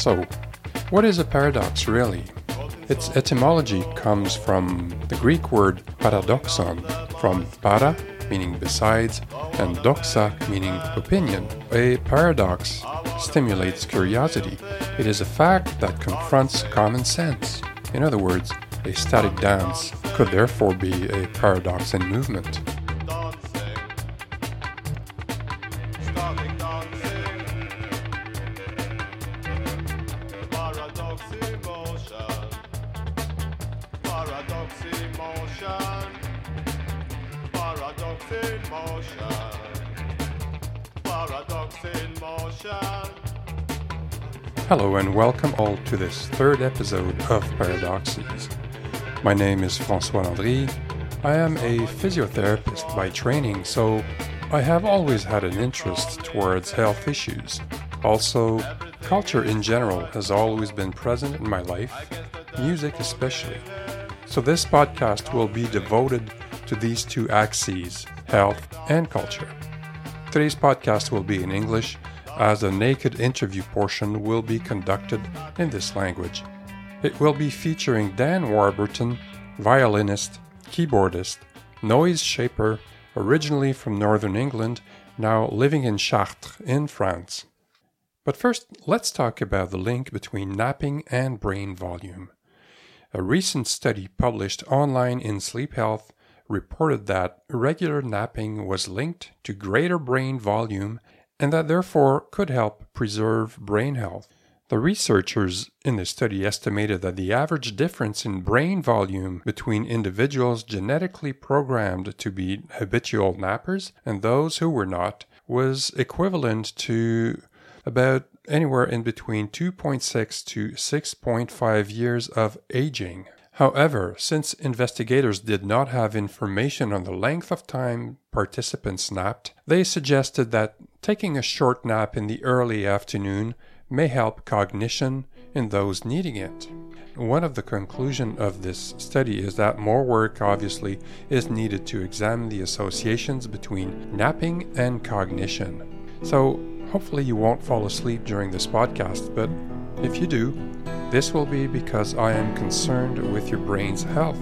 So, what is a paradox really? Its etymology comes from the Greek word paradoxon, from para, meaning besides, and doxa, meaning opinion. A paradox stimulates curiosity. It is a fact that confronts common sense. In other words, a static dance could therefore be a paradox in movement. And welcome all to this third episode of Paradoxes. My name is Francois Landry. I am a physiotherapist by training, so I have always had an interest towards health issues. Also, culture in general has always been present in my life, music especially. So this podcast will be devoted to these two axes, health and culture. Today's podcast will be in English as the naked interview portion will be conducted in this language. It will be featuring Dan Warburton, violinist, keyboardist, noise shaper, originally from northern England, now living in Chartres in France. But first, let's talk about the link between napping and brain volume. A recent study published online in Sleep Health reported that regular napping was linked to greater brain volume and that therefore could help preserve brain health. The researchers in the study estimated that the average difference in brain volume between individuals genetically programmed to be habitual nappers and those who were not was equivalent to about anywhere in between 2.6 to 6.5 years of aging. However, since investigators did not have information on the length of time participants napped, they suggested that taking a short nap in the early afternoon may help cognition in those needing it. One of the conclusions of this study is that more work obviously is needed to examine the associations between napping and cognition. So, hopefully you won't fall asleep during this podcast, but if you do, this will be because I am concerned with your brain's health.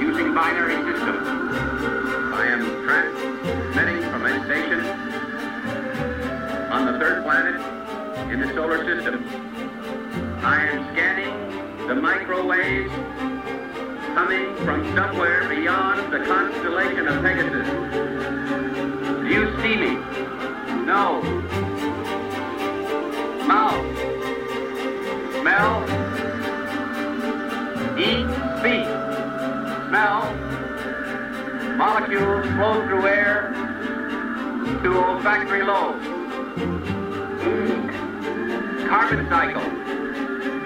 Using binary systems. I am transmitting from a station on the third planet in the solar system. I am scanning the microwaves coming from somewhere beyond the constellation of Pegasus. Do you see me? No. Mouth. Smell. Eat, speak, smell. Molecules flow through air to olfactory lobes. Carbon cycle.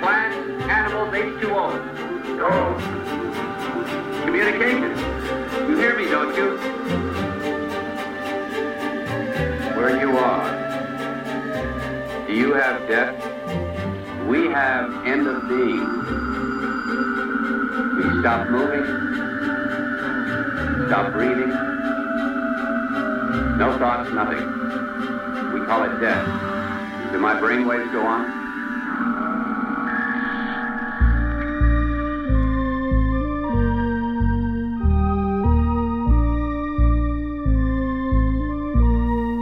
Plants, animals, H2O. No. Communication. You hear me, don't you? Where you are. Do you have death? We have end of being. Stop moving, stop breathing, no thoughts, nothing. We call it death. Do my brain waves go on?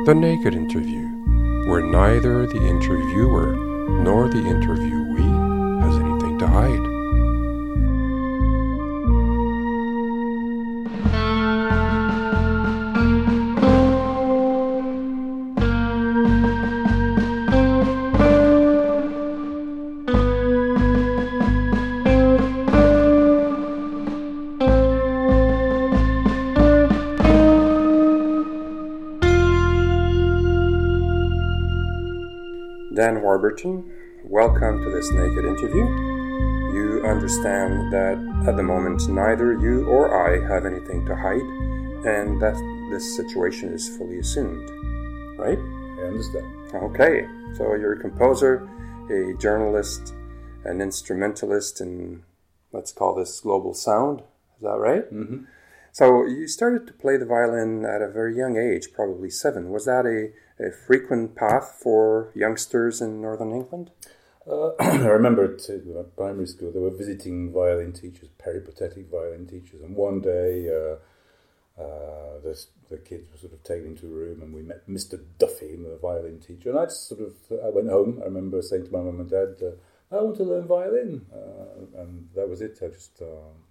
The Naked Interview, where neither the interviewer nor the interviewee has anything to hide. Dan Warburton, welcome to this naked interview. You understand that at the moment neither you or I have anything to hide, and that this situation is fully assumed, right? I understand. Okay, so you're a composer, a journalist, an instrumentalist in, let's call this global sound. Is that right? Mm-hmm. So you started to play the violin at a very young age, probably seven. Was that a, a frequent path for youngsters in northern England? Uh, I remember at uh, primary school they were visiting violin teachers, peripatetic violin teachers, and one day uh, uh, the, the kids were sort of taken into a room and we met Mr. Duffy, the violin teacher, and I just sort of I went home. I remember saying to my mum and dad, uh, "I want to learn violin," uh, and that was it. I just um,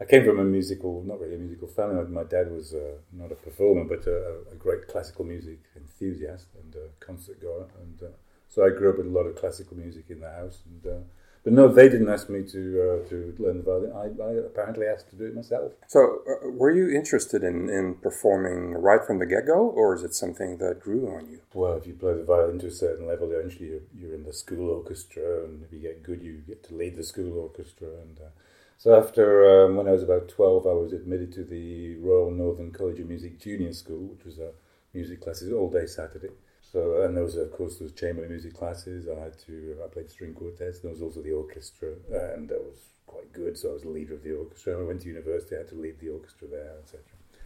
I came from a musical, not really a musical family. My dad was uh, not a performer, but a, a great classical music enthusiast and a concert goer, and uh, so I grew up with a lot of classical music in the house. And uh, but no, they didn't ask me to uh, to learn the violin. I, I apparently asked to do it myself. So, uh, were you interested in, in performing right from the get go, or is it something that grew on you? Well, if you play the violin to a certain level, eventually you're, you're in the school orchestra, and if you get good, you get to lead the school orchestra. And uh, so, after um, when I was about twelve, I was admitted to the Royal Northern College of Music Junior School, which was a music classes all day Saturday. So, and there was, of course, there was chamber music classes. I had to, I played string quartets. There was also the orchestra, and that was quite good. So I was the leader of the orchestra. When I went to university, I had to lead the orchestra there, etc.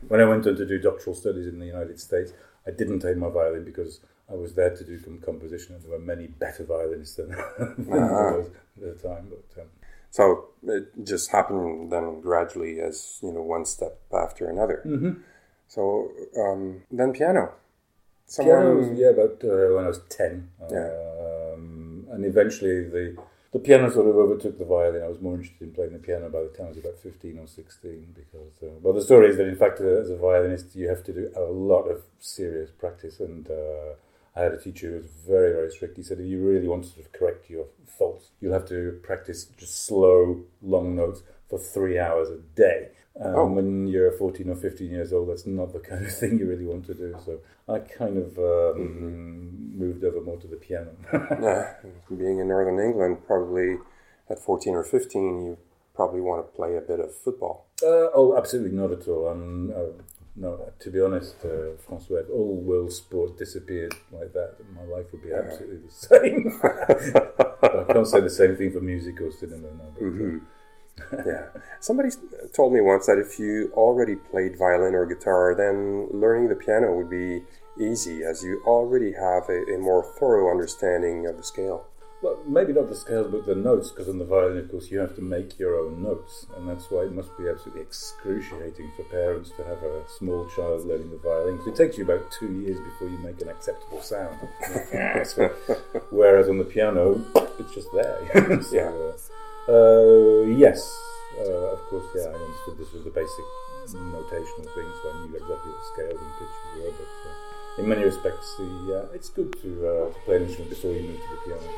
When I went on to do doctoral studies in the United States, I didn't take my violin because I was there to do some composition, and there were many better violinists than, than there was at the time. But um, So it just happened then gradually, as you know, one step after another. Mhm. So um, then piano. Piano, Someone, yeah, about uh, when I was ten. Yeah. Um, and eventually the the piano sort of overtook the violin. I was more interested in playing the piano by the time I was about fifteen or sixteen. Because uh, well, the story is that in fact, uh, as a violinist, you have to do a lot of serious practice. And uh, I had a teacher who was very very strict. He said if you really want to sort of correct your faults, you'll have to practice just slow long notes for three hours a day. Um, Oh. When you're 14 or 15 years old, that's not the kind of thing you really want to do. So I kind of um, Mm-hmm. moved over more to the piano. uh, being in Northern England, probably at 14 or 15, you probably want to play a bit of football. uh, oh, absolutely not at all. I'm, uh, no, to be honest, uh, Francois, if all world sport disappeared like that, my life would be absolutely the same. I can't say the same thing for music or cinema now. But, Mm-hmm. yeah. Somebody told me once that if you already played violin or guitar, then learning the piano would be easy as you already have a, a more thorough understanding of the scale. Well, maybe not the scales, but the notes, because on the violin, of course, you have to make your own notes, and that's why it must be absolutely excruciating for parents to have a small child learning the violin. 'cause it takes you about two years before you make an acceptable sound. Whereas on the piano, it's just there. so, Yeah. uh, uh, yes, uh, of course, yeah, I understood this was the basic notational thing, so I knew exactly what scales and pitches were. But uh, in many respects, the, uh, it's good to, uh, to play an instrument before you move to the piano.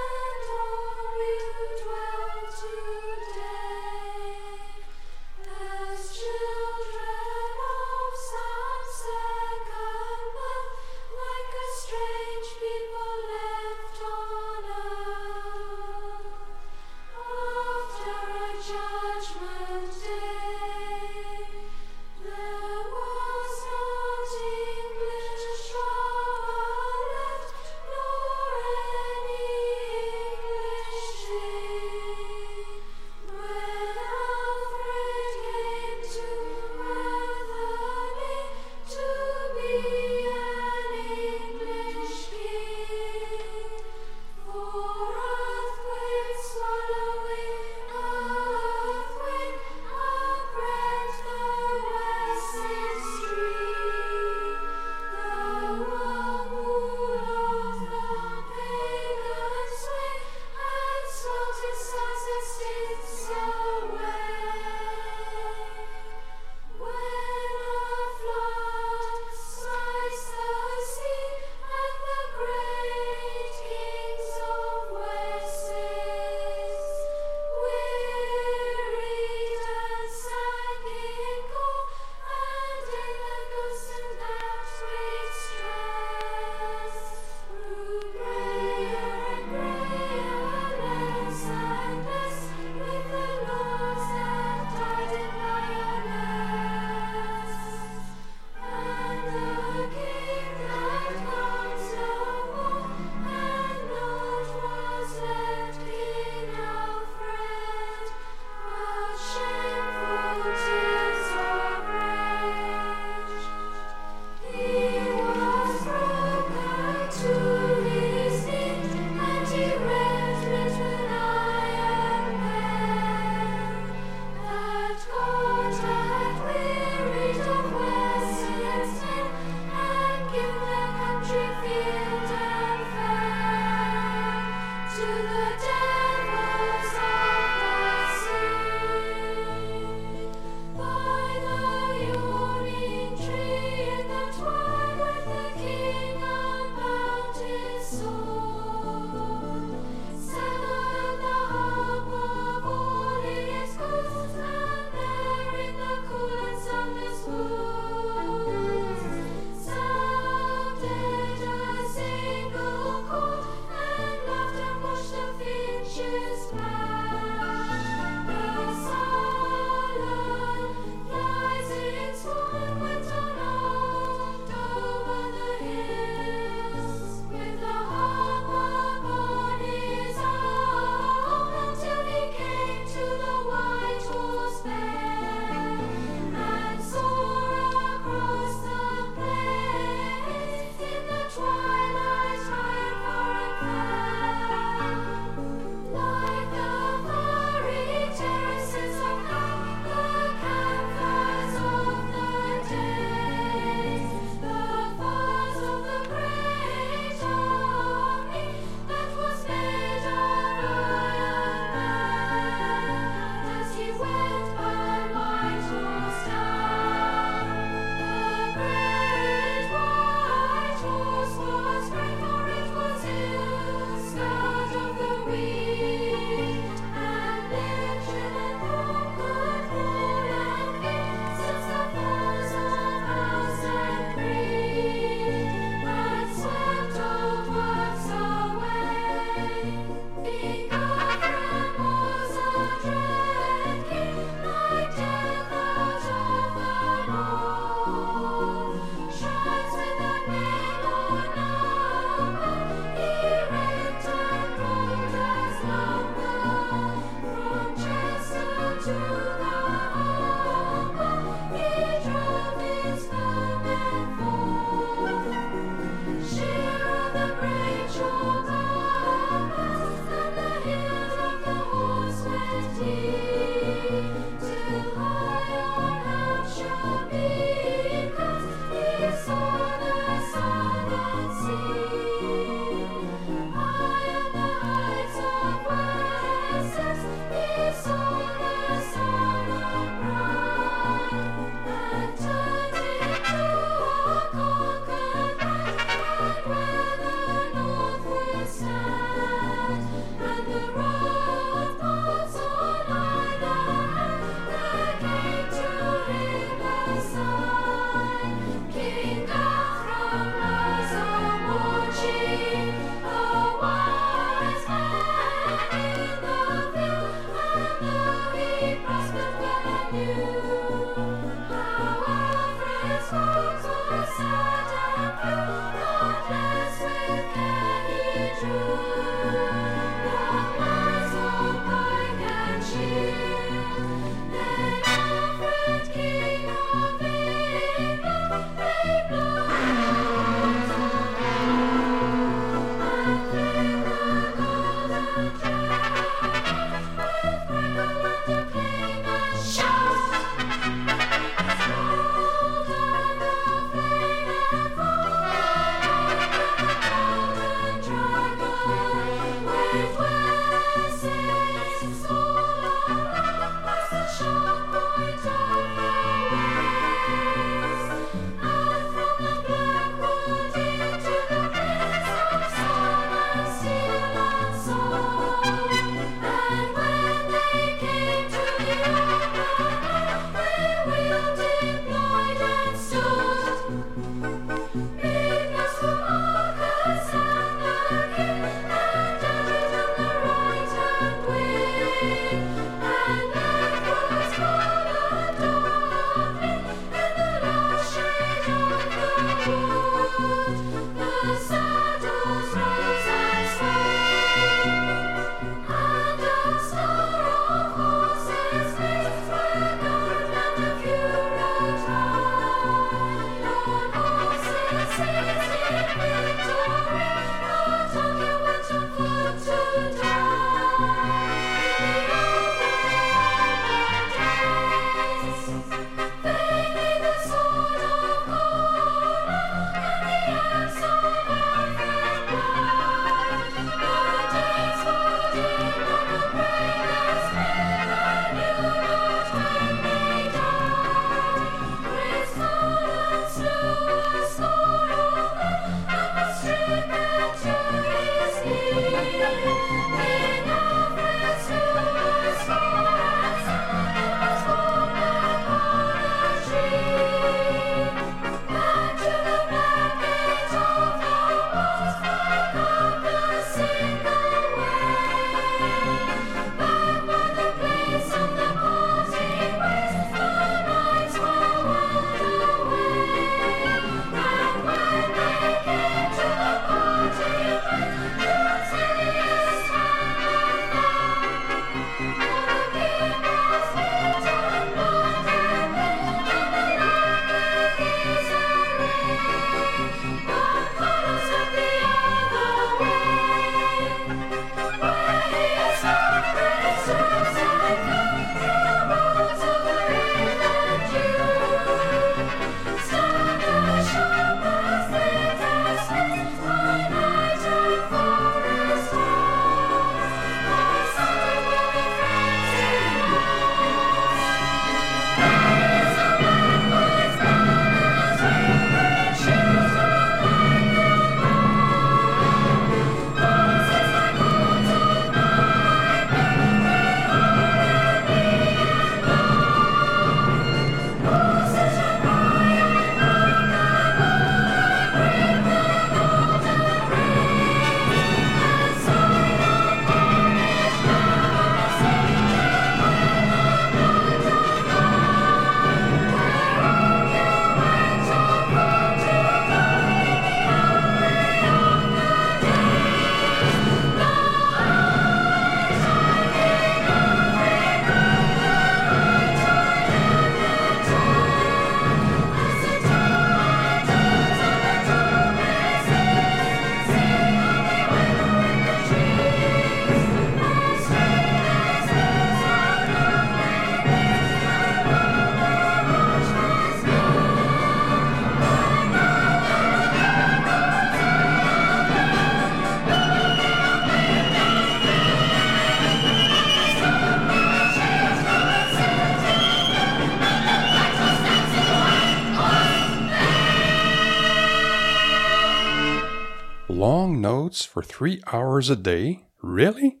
Notes for three hours a day? Really?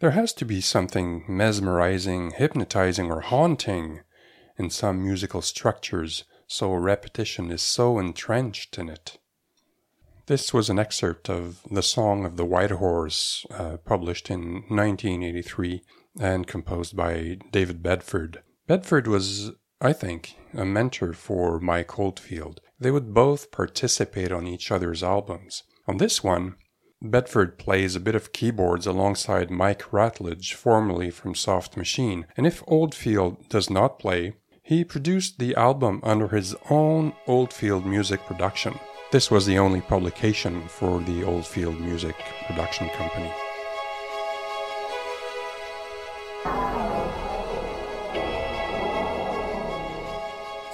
There has to be something mesmerizing, hypnotizing, or haunting in some musical structures, so repetition is so entrenched in it. This was an excerpt of The Song of the White Horse, uh, published in 1983 and composed by David Bedford. Bedford was, I think, a mentor for Mike Oldfield. They would both participate on each other's albums. On this one, Bedford plays a bit of keyboards alongside Mike Ratledge, formerly from Soft Machine, and if Oldfield does not play, he produced the album under his own Oldfield Music production. This was the only publication for the Oldfield Music Production Company.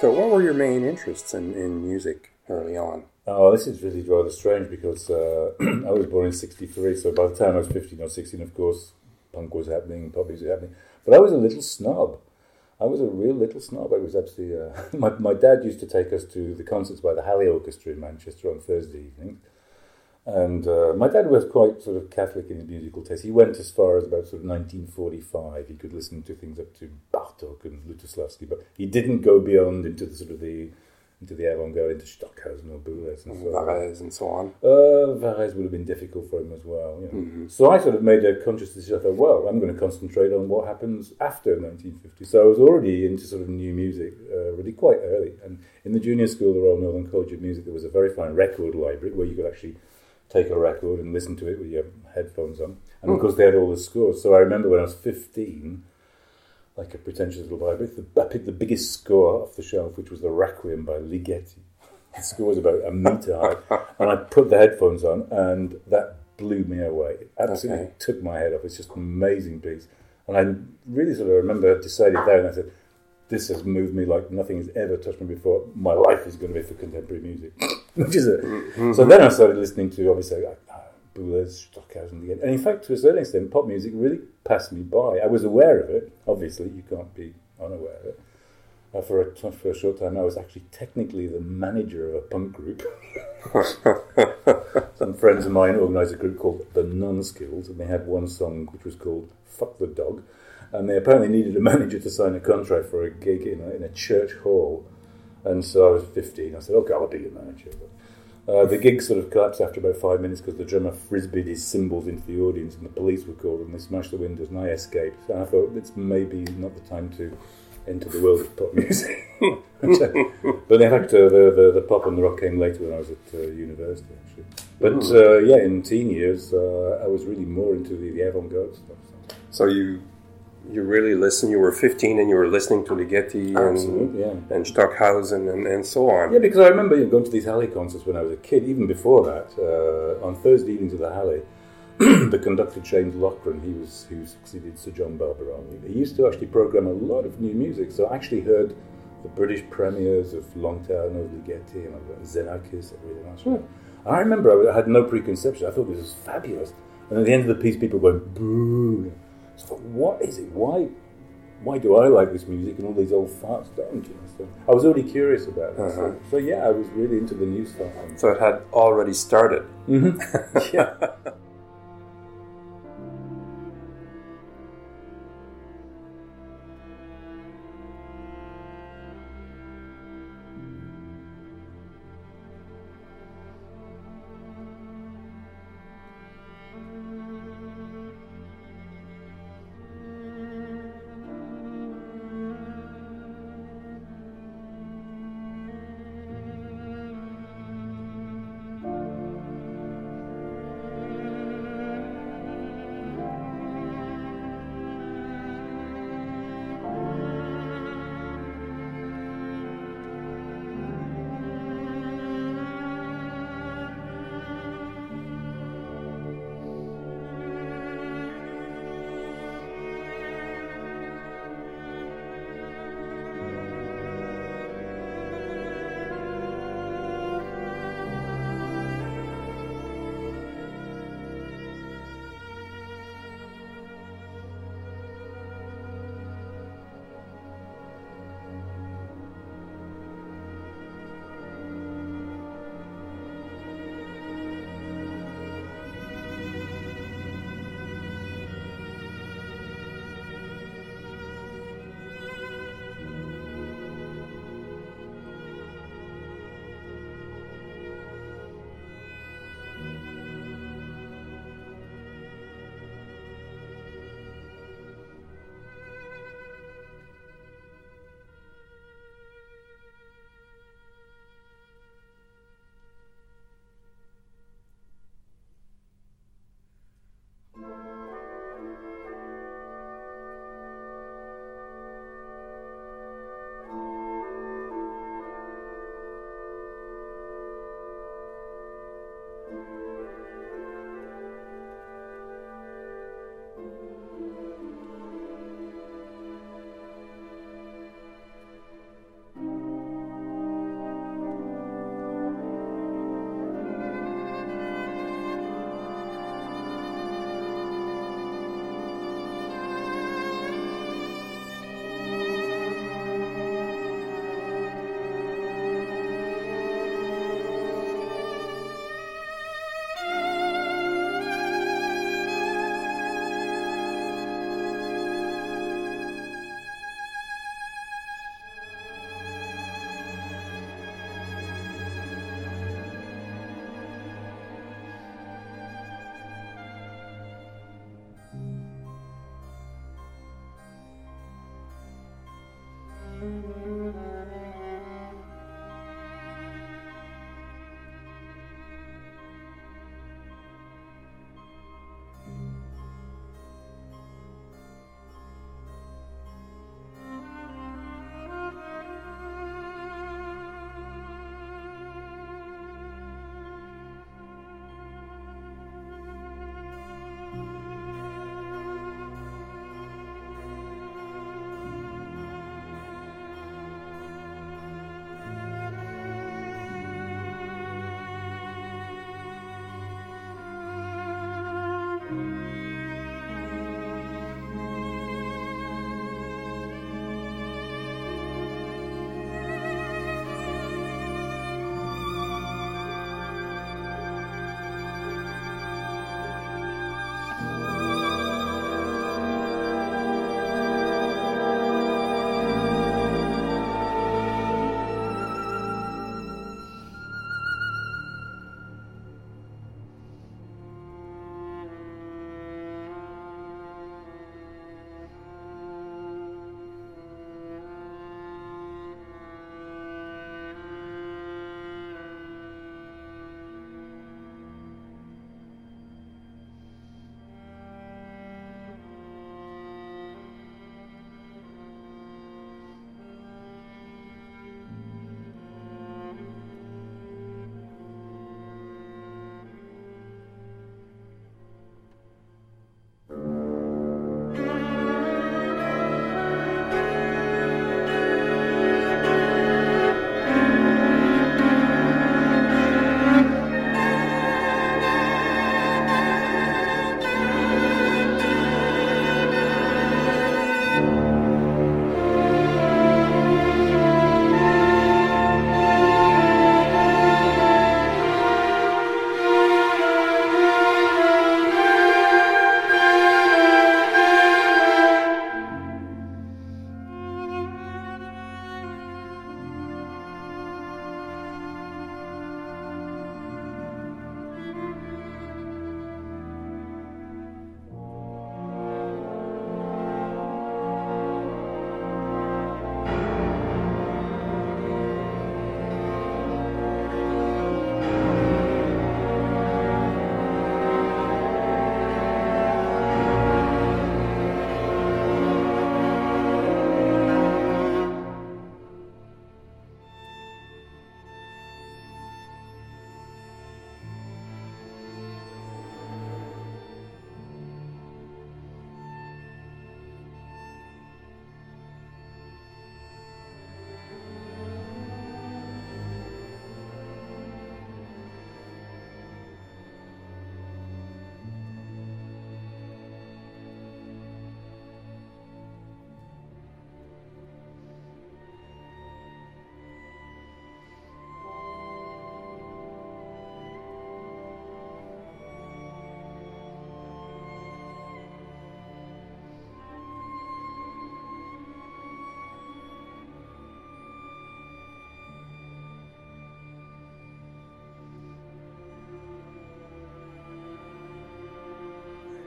So, what were your main interests in, in music early on? Oh, this is really rather strange because uh, I was born in '63, so by the time I was 15 or 16, of course, punk was happening, pop music was happening. But I was a little snob. I was a real little snob. I was actually uh, my my dad used to take us to the concerts by the Hallé Orchestra in Manchester on Thursday evenings, and uh, my dad was quite sort of Catholic in his musical taste. He went as far as about sort of 1945. He could listen to things up to Bartok and Lutosławski, but he didn't go beyond into the sort of the into the avant-garde, into Stockhausen or Boulez and so on. Varese and so on. Uh, Varese would have been difficult for him as well. You know. So I sort of made a conscious decision. I thought, well, I'm going to concentrate on what happens after 1950. So I was already into sort of new music uh, really quite early. And in the junior school, the Royal Northern College of Music, there was a very fine record library where you could actually take a record and listen to it with your headphones on. And of course, they had all the scores. So I remember when I was 15, like a pretentious little the, I picked the biggest score off the shelf, which was the Requiem by Ligeti. The score was about a meter high, and I put the headphones on, and that blew me away. It absolutely Okay. took my head off. It's just an amazing piece, and I really sort of remember decided there, and I said, "This has moved me like nothing has ever touched me before. My life is going to be for contemporary music." Which is a, so then I started listening to obviously uh, Boulez, Stockhausen again, and in fact, to a certain extent, pop music really passed me by. I was aware of it. Obviously, you can't be unaware of it. Uh, for a for a short time, I was actually technically the manager of a punk group. Some friends of mine organised a group called the Non-Skills, and they had one song which was called "Fuck the Dog," and they apparently needed a manager to sign a contract for a gig in a, in a church hall. And so I was 15. I said, "Okay, I'll be your manager." Uh, the gig sort of collapsed after about five minutes because the drummer frisbeed his cymbals into the audience, and the police were called, and they smashed the windows, and I escaped. And I thought it's maybe not the time to enter the world of pop music. but in fact, uh, the, the the pop and the rock came later when I was at uh, university, actually. But uh, yeah, in teen years, uh, I was really more into the, the avant-garde stuff. So. So you you really listen. You were 15 and you were listening to Ligeti and yeah. and Stockhausen and, and so on. Yeah, because I remember you know, going to these Hallé concerts when I was a kid. Even before that, uh, on Thursday evenings at the Hallé, the conductor James Loughran, he was who succeeded Sir John Barbirolli. He used to actually program a lot of new music. So I actually heard the British premieres of Lontano of Ligeti and Xenakis and really nice. And I remember I had no preconception. I thought this was fabulous. And at the end of the piece, people were going boo. So I thought, what is it? Why? Why do I like this music and all these old farts don't? You know? So I was already curious about it. Uh-huh. So, so yeah, I was really into the new stuff. So it had already started. yeah.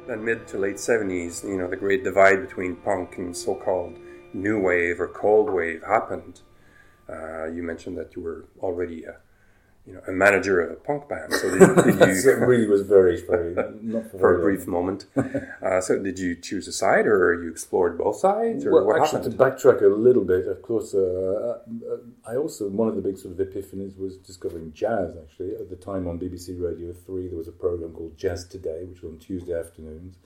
Then mid to late 70s, you know, the great divide between punk and so called new wave or cold wave happened. Uh, you mentioned that you were already a, you know, a manager of a punk band. So did, did So it really was very, very not for, for a brief moment, uh, so did you choose a side or you explored both sides or Well, what actually, happened? to backtrack a little bit, of course, uh, uh, I also one of the big sort of epiphanies was discovering jazz. Actually, at the time on BBC Radio Three, there was a program called Jazz Today, which was on Tuesday afternoons,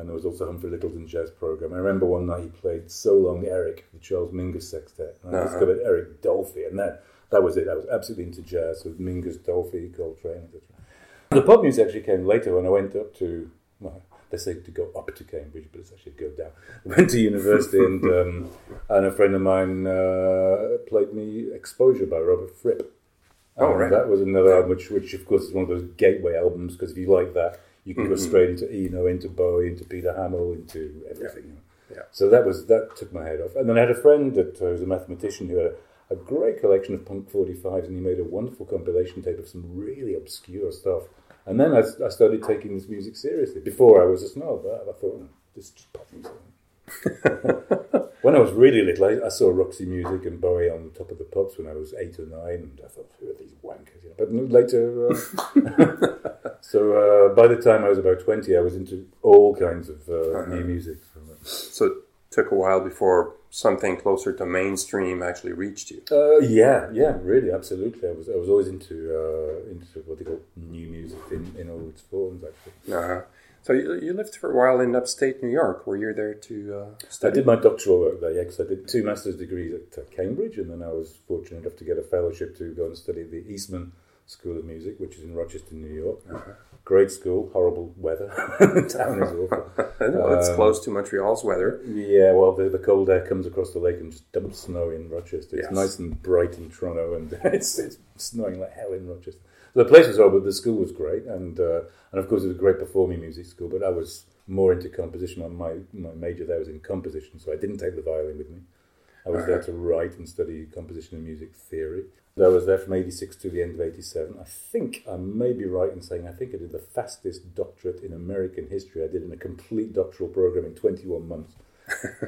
and there was also Humphrey Lyttelton's jazz program. I remember one night he played "So Long Eric," the Charles Mingus Sextet, and I Uh-huh. discovered Eric Dolphy, and that that was it. I was absolutely into jazz with Mingus, Dolphy, Coltrane, etc. The pop music actually came later when I went up to, well, they say to go up to Cambridge, but it's actually go down. I went to university and um, and a friend of mine uh, played me Exposure by Robert Fripp. Oh, right. That was another album, which, which of course is one of those gateway albums because if you like that, you can go Mm-hmm. straight into Eno, into Bowie, into Peter Hammill, into everything. know. Yeah. So that was that took my head off. And then I had a friend that uh, was a mathematician who had a, a great collection of punk 45s, and he made a wonderful compilation tape of some really obscure stuff. And then I, I started taking this music seriously. Before I was a snob, I, I thought, oh, this is just pop music. when I was really little, I, I saw Roxy Music and Bowie on the top of the pops when I was eight or nine, and I thought, who are these wankers? You know, But later, uh, so uh, by the time I was about 20, I was into all kinds of uh, new music. So it took a while before something closer to mainstream actually reached you. Uh, yeah, yeah, really, absolutely. I was I was always into uh, into what they call new music in, in all its forms. Actually, Uh-huh. So you, you lived for a while in upstate New York. Were you're there to uh, I study? did my doctoral work there. Yeah, 'cause I did two master's degrees at uh, Cambridge, and then I was fortunate enough to get a fellowship to go and study at the Eastman School of Music, which is in Rochester, New York. Great school, horrible weather. town is awful. well, it's Um, close to Montreal's weather. Yeah, well, the, the cold air comes across the lake and just dumps snow in Rochester. It's Yes. nice and bright in Toronto, and it's, it's snowing like hell in Rochester. The place was horrible, but the school was great, and uh, and of course it was a great performing music school. But I was more into composition. My, my major there was in composition, so I didn't take the violin with me. I was there to write and study composition and music theory. I was there from 86 to the end of 87. I think I may be right in saying I think I did the fastest doctorate in American history. I did in a complete doctoral program in 21 months,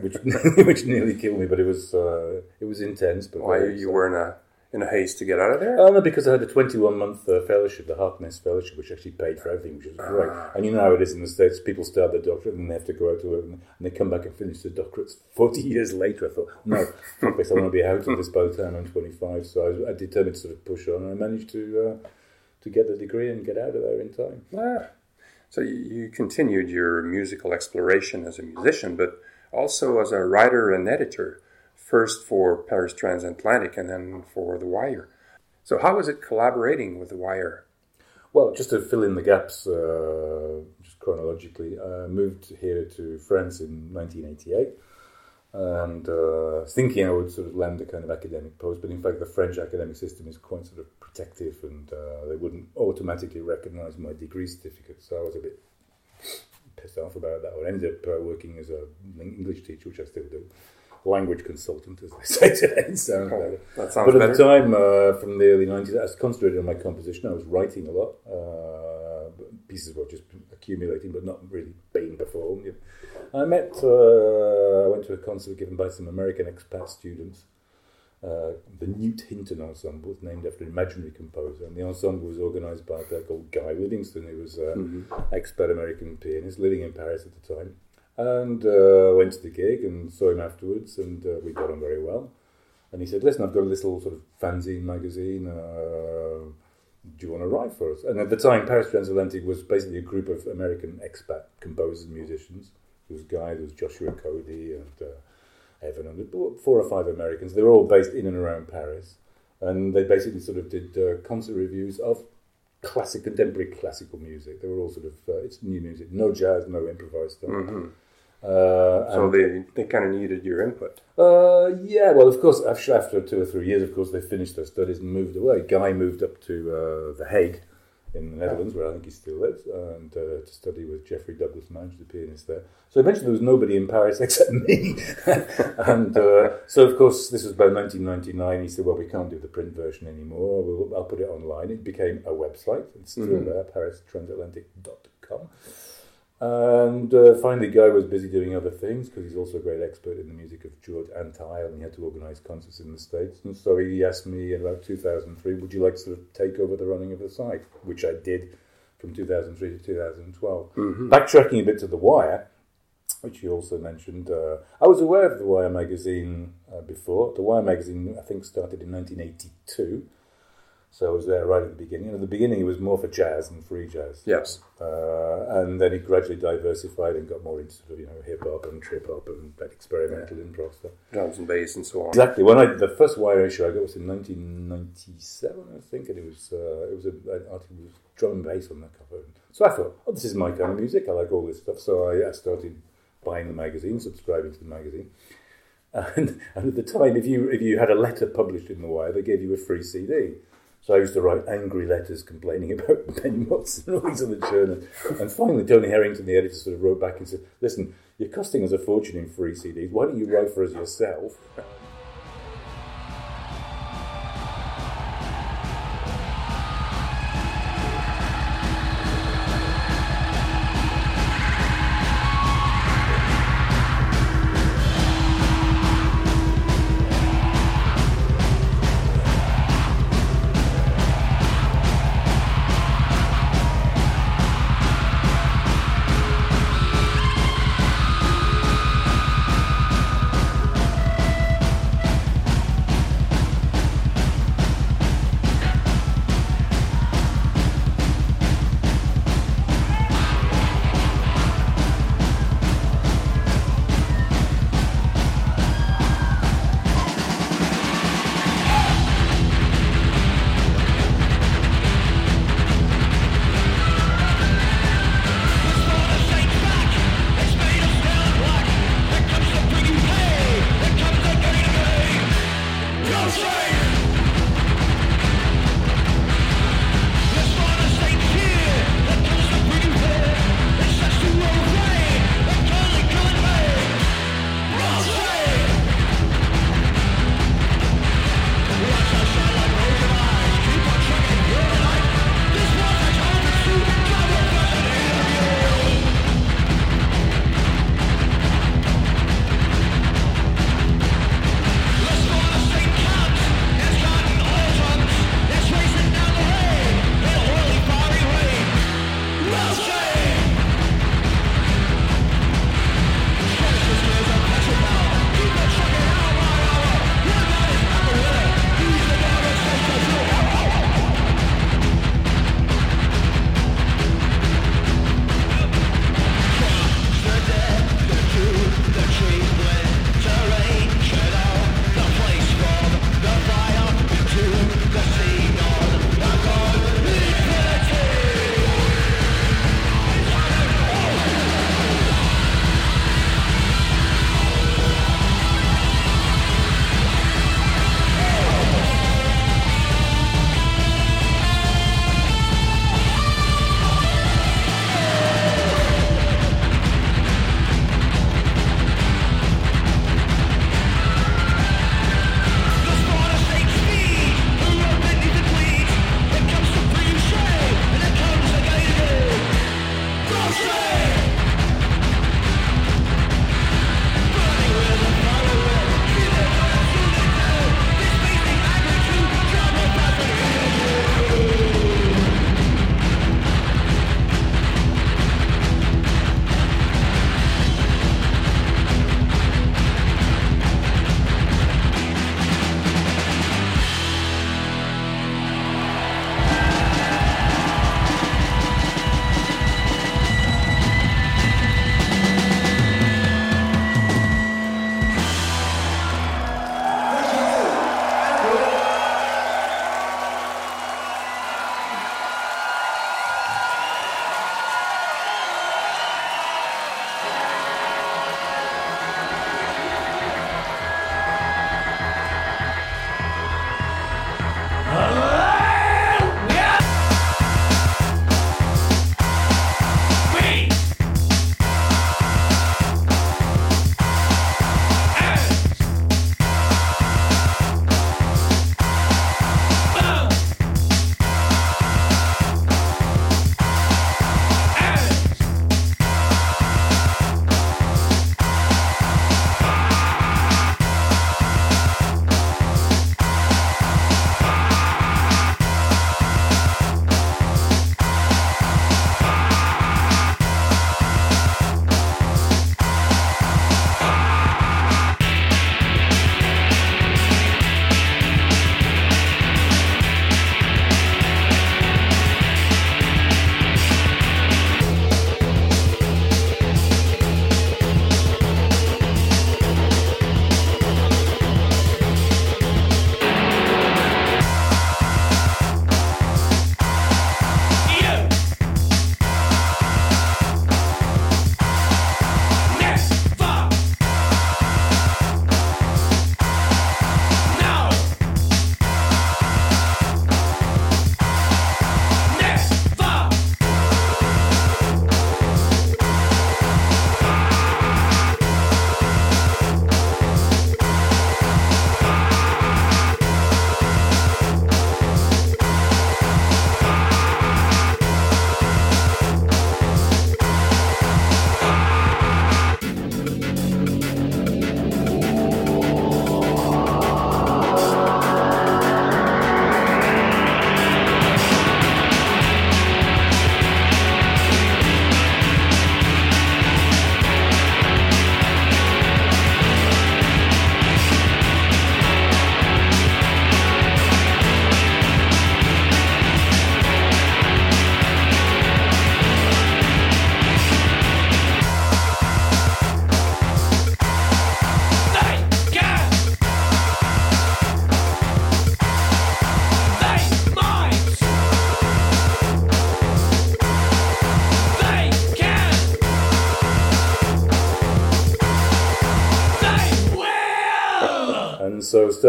which which nearly killed me, but it was uh, it was intense. But Why you were in a in a haste to get out of there? Oh, no, because I had a 21 month uh, fellowship, the Harkness Fellowship, which actually paid for everything, which was great. And you know how it is in the States people start their doctorate and they have to go out to work and, they come back and finish their doctorates 40 years later. I thought, no, fuck this, I want to be out of this by the time I'm 25. So I, was, I determined to sort of push on and I managed to, uh, to get the degree and get out of there in time. Ah. So you continued your musical exploration as a musician, but also as a writer and editor, first for Paris Transatlantic and then for The Wire. So how was it collaborating with The Wire? Well, just to fill in the gaps, uh, just chronologically, I moved here to France in 1988 and uh, thinking I would sort of land a kind of academic post, but in fact, the French academic system is quite sort of protective and uh, they wouldn't automatically recognize my degree certificate, so I was a bit pissed off about that. I ended up uh, working as an English teacher, which I still do. Language consultant, as they say today. Sounds better. That sounds But at better. the time, uh, from the early 90s, I was concentrating on my composition. I was writing a lot. Uh, pieces were just accumulating, but not really being performed. I met, uh, I went to a concert given by some American expat students. Uh, the Newt Hinton Ensemble, was named after an imaginary composer, and the ensemble was organised by a guy called Guy Livingston, who was an expat American pianist living in Paris at the time. And uh, went to the gig and saw him afterwards, and uh, we got on very well. And he said, "Listen, I've got a little sort of fanzine magazine. Uh, do you want to write for us?" And at the time, Paris Transatlantic was basically a group of American expat composers and musicians. There was Guy, there was Joshua Cody, and uh, Evan, and four or five Americans. They were all based in and around Paris, and they basically sort of did uh, concert reviews of classic, contemporary classical music. They were all sort of uh, it's new music, no jazz, no improvised stuff. Uh, So they, they kind of needed your input. uh, yeah, well, of course, after, after two or three years, of course, they finished their studies and moved away. Guy moved up to uh, The Hague in the Netherlands, where I think he still lives, and uh, to study with Geoffrey Douglas Madge, the pianist there. So eventually there was nobody in Paris except me. and uh, so, of course, this was about 1999. He said, well, we can't do the print version anymore. We'll, I'll put it online. It became a website. It's still there, paristransatlantic.com. And uh, finally, Guy was busy doing other things because he's also a great expert in the music of George Antheil and he had to organise concerts in the States. And so he asked me in about 2003, would you like to sort of take over the running of the site? Which I did from 2003 to 2012. Backtracking a bit to The Wire, which you also mentioned, uh, I was aware of The Wire magazine uh, before. The Wire magazine, I think, started in 1982. So I was there right at the beginning. And at the beginning, it was more for jazz and free jazz. Yes. Uh, and then it gradually diversified and got more into sort of, you know hip hop and trip hop and that experimental improv stuff. Drums and bass and so on. Exactly. When I the first YA show I got was in 1997, I think, and it was uh, it was a, an article with drum and bass on the cover. So I thought, oh, this is my kind of music. I like all this stuff. So I, I started buying the magazine, subscribing to the magazine. And, and at the time, if you if you had a letter published in the Wire, they gave you a free CD. So I used to write angry letters complaining about Ben Watson and all these other journalists. And finally, Tony Herrington, the editor, sort of wrote back and said, "Listen, you're costing us a fortune in free CDs. Why don't you write for us yourself?"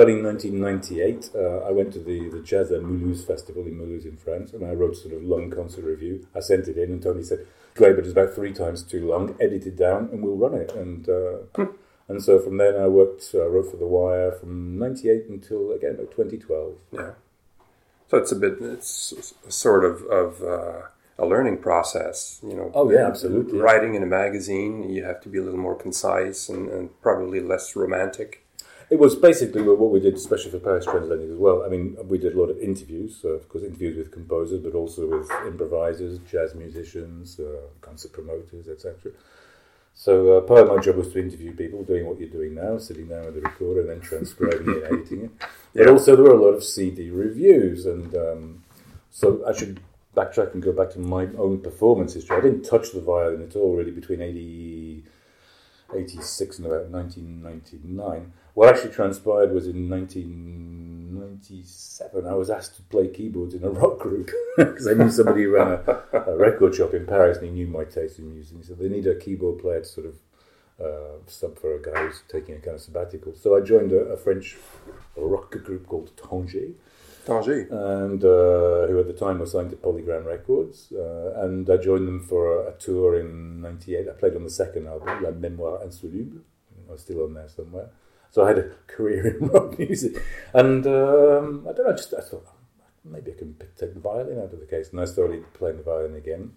Starting in 1998, uh, I went to the, the Jazz at Mulhouse Festival in Mulhouse in France, and I wrote sort of long concert review. I sent it in, and Tony said, "Great, but it's about three times too long. Edit it down, and we'll run it." And uh, and so from then I worked, uh, wrote for The Wire from '98 until again about 2012. Yeah. So it's a bit, it's sort of of uh, a learning process, you know. Oh, yeah, absolutely. Writing in a magazine, you have to be a little more concise and, and probably less romantic. It was basically what we did, especially for Paris Transatlantic as well. I mean, we did a lot of interviews, uh, of course, interviews with composers, but also with improvisers, jazz musicians, uh, concert promoters, etc. So uh, part of my job was to interview people, doing what you're doing now, sitting down with the recorder and then transcribing it, editing it. But Yeah. also there were a lot of CD reviews, and um, so I should backtrack and go back to my own performance history. I didn't touch the violin at all, really, between 80, 86 and about 1999. What actually transpired was in 1997, I was asked to play keyboards in a rock group because I knew somebody who ran a, a record shop in Paris and he knew my taste in music. Said they need a keyboard player to sort of uh, sub for a guy who's taking a kind of sabbatical. So I joined a, a French rock group called Tanger Tanger. and uh, who at the time was signed to Polygram Records. Uh, and I joined them for a, a tour in '98. I played on the second album, La Mémoire Insoluble. I was still on there somewhere. So I had a career in rock music, and um, I don't know. Just I thought maybe I can take the violin out of the case, and I started playing the violin again.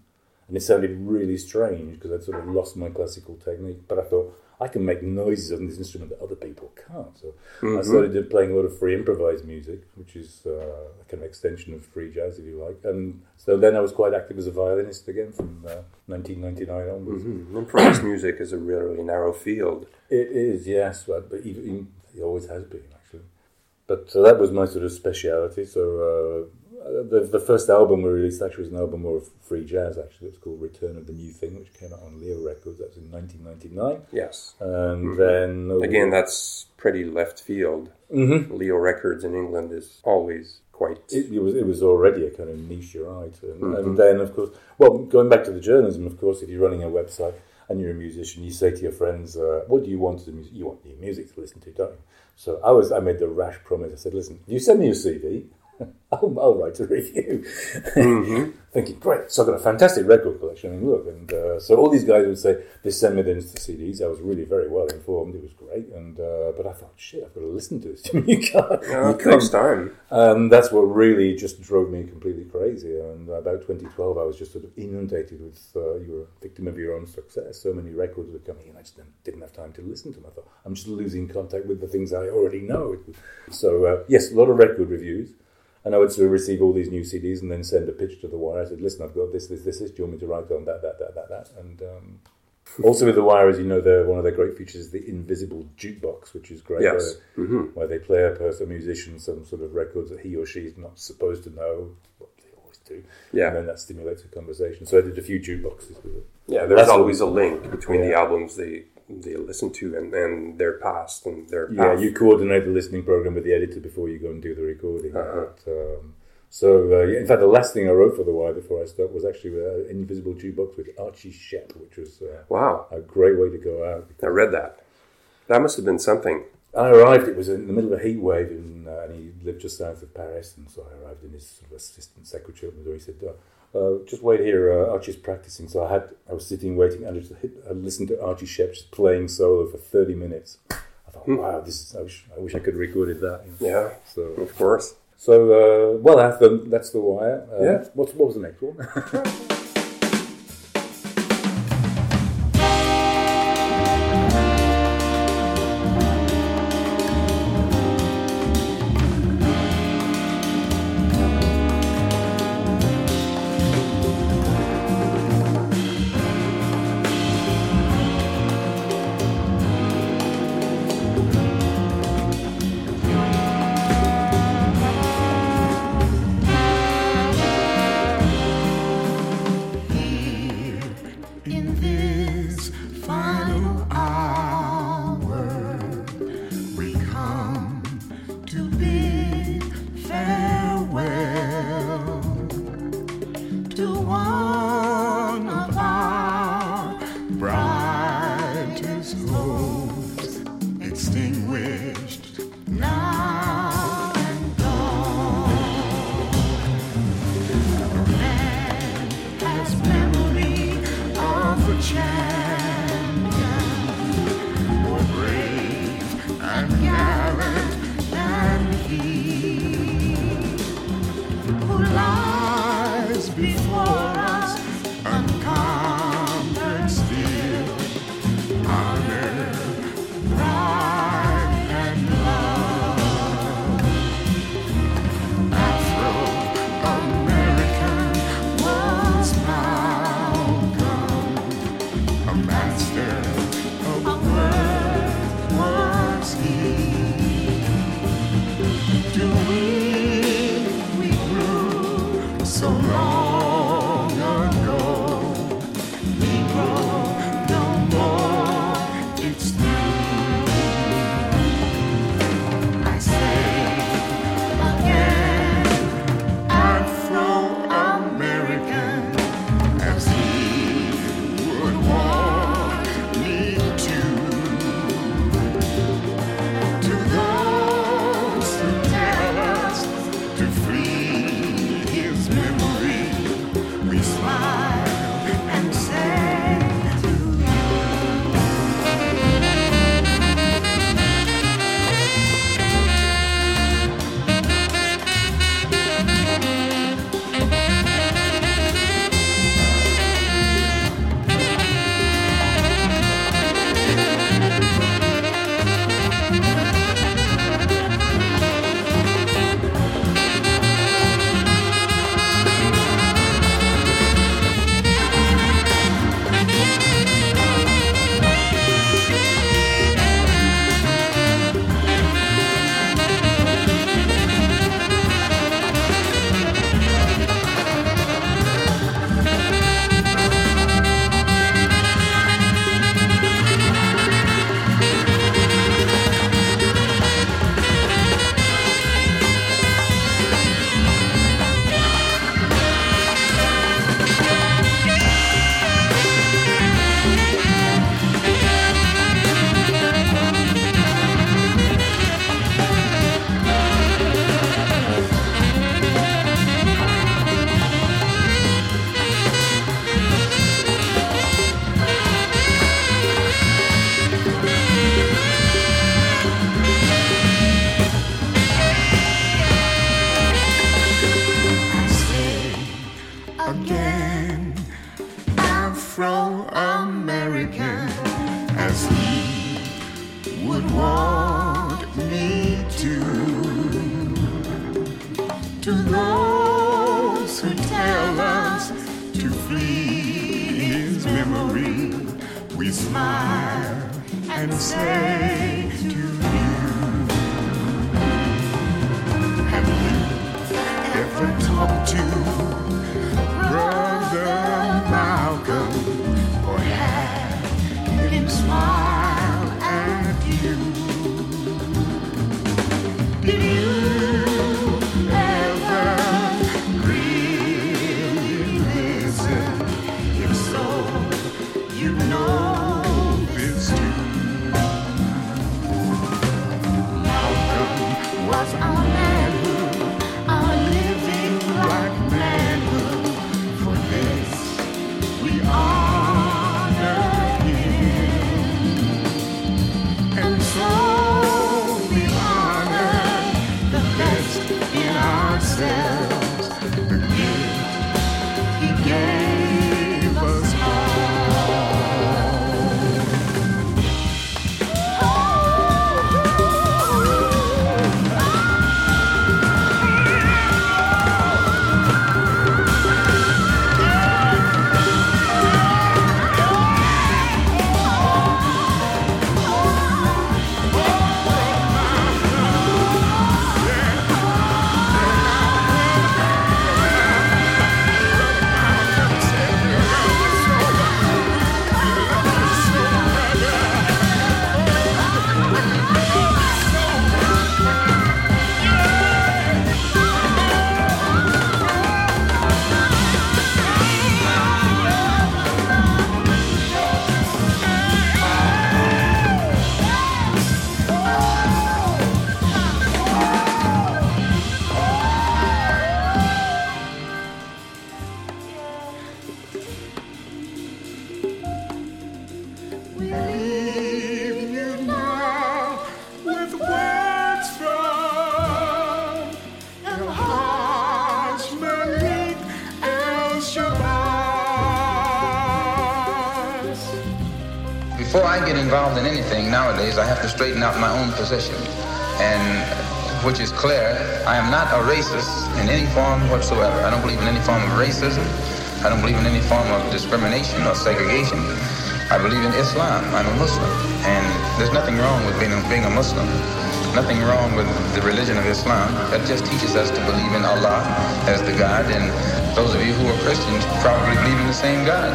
And it sounded really strange because I'd sort of lost my classical technique. But I thought I can make noises on this instrument that other people can't. So I started playing a lot of free improvised music, which is uh, a kind of extension of free jazz, if you like. And so then I was quite active as a violinist again from uh, 1999 onwards. Mm, Improvised music is a really narrow field. It is, yes, but, but even, it always has been actually. But so that was my sort of speciality. So uh, the the first album we released actually was an album more of free jazz. Actually, it's called Return of the New Thing, which came out on Leo Records. That's in 1999. Yes. And then over- Again, that's pretty left field. Mhm. Leo Records in England is always quite. it, it was it was already a kind of niche, you're right. And, and then, of course, well, going back to the journalism, of course, if you're running a website and you're a musician, you say to your friends, uh, "What do you want to music? You want new music to listen to, don't you?" So I was I made the rash promise. I said, "Listen, you send me your CD." I'll, I'll write a review. Thinking, great. So I've got a fantastic record collection. I mean, look, and uh, so all these guys would say they send me the CDs. I was really very well informed. It was great, and uh, but I thought, shit, I've got to listen to this. you can't. Yeah, you can't time. and that's what really just drove me completely crazy. And about 2012, I was just sort of inundated with uh, you were a victim of your own success. So many records were coming in, I just didn't- didn't have time to listen to them. I thought, I'm just losing contact with the things I already know. So, uh, yes, a lot of record reviews. And I would sort of receive all these new CDs and then send a pitch to the wire. I said, listen, I've got this, this, this, this. Do you want me to write on that, that, that, that, that? And um, also with the wire, as you know, they're, one of their great features is the invisible jukebox, which is great. Yes. where- hmm where they play a person, a musician, some sort of records that he or she is not supposed to know. What they always do. Yeah. And then that stimulates a conversation. So I did a few jukeboxes with it. Yeah, there's That's always a link between the albums they they listen to and, and their past and their Yeah, path. you coordinate the listening program with the editor before you go and do the recording. Uh-huh. But, um, so, uh, yeah, in fact, the last thing I wrote for The Wire before I stopped was actually uh, an invisible jukebox with Archie Shepp which was uh, Wow, a great way to go out. I read that. That must have been something. I arrived, it was in the middle of a heat wave, in, uh, and he lived just south of Paris. And so I arrived in his sort of assistant secretary door. He said, uh, uh, just wait here, uh, Archie's practicing. So I had, I was sitting waiting, and I just hit, I listened to Archie Shepp just playing solo for 30 minutes. I thought, wow, this is, I wish, I wish I could recorded that. you know. Yeah, So, of course. so uh, well, that's the, that's the wire. Uh, Yeah. What, what was the next one? Before I get involved in anything nowadays, I have to straighten out my own position. And which is clear, I am not a racist in any form whatsoever. I don't believe in any form of racism. I don't believe in any form of discrimination or segregation. I believe in Islam. I'm a Muslim. And there's nothing wrong with being a, being a Muslim. Nothing wrong with the religion of Islam. That just teaches us to believe in Allah as the God. And those of you who are Christians probably believe in the same God.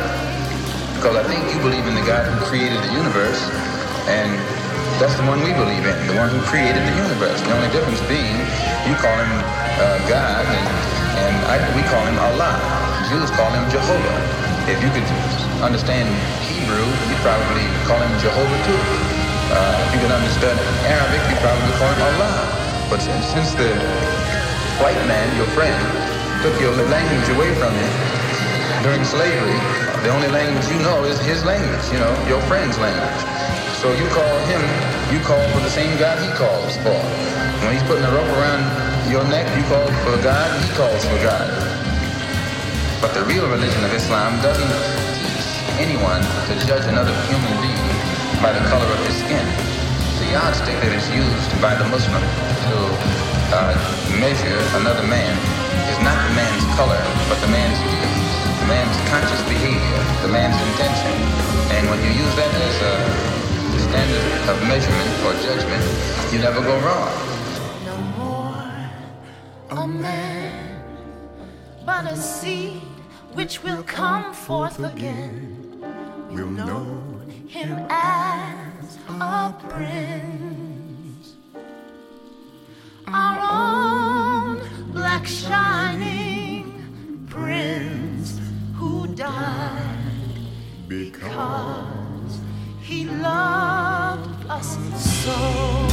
Because I think you believe in the God who created the universe, and that's the one we believe in, the one who created the universe. The only difference being, you call him uh, God, and, and I, we call him Allah. Jews call him Jehovah. If you could understand Hebrew, you'd probably call him Jehovah too. Uh, if you could understand Arabic, you'd probably call him Allah. But since, since the white man, your friend, took your language away from you, during slavery, the only language you know is his language, you know, your friend's language. So you call him, you call for the same God he calls for. When he's putting a rope around your neck, you call for God, he calls for God. But the real religion of Islam doesn't teach anyone to judge another human being by the color of his skin. The yardstick that is used by the Muslim to uh, measure another man is not the man's color, but the man's man's conscious behavior, the man's intention. And when you use that as a standard of measurement or judgment, you never go wrong. No more a man, but a seed which will come forth again. We'll know him as a prince. Because he loved us so.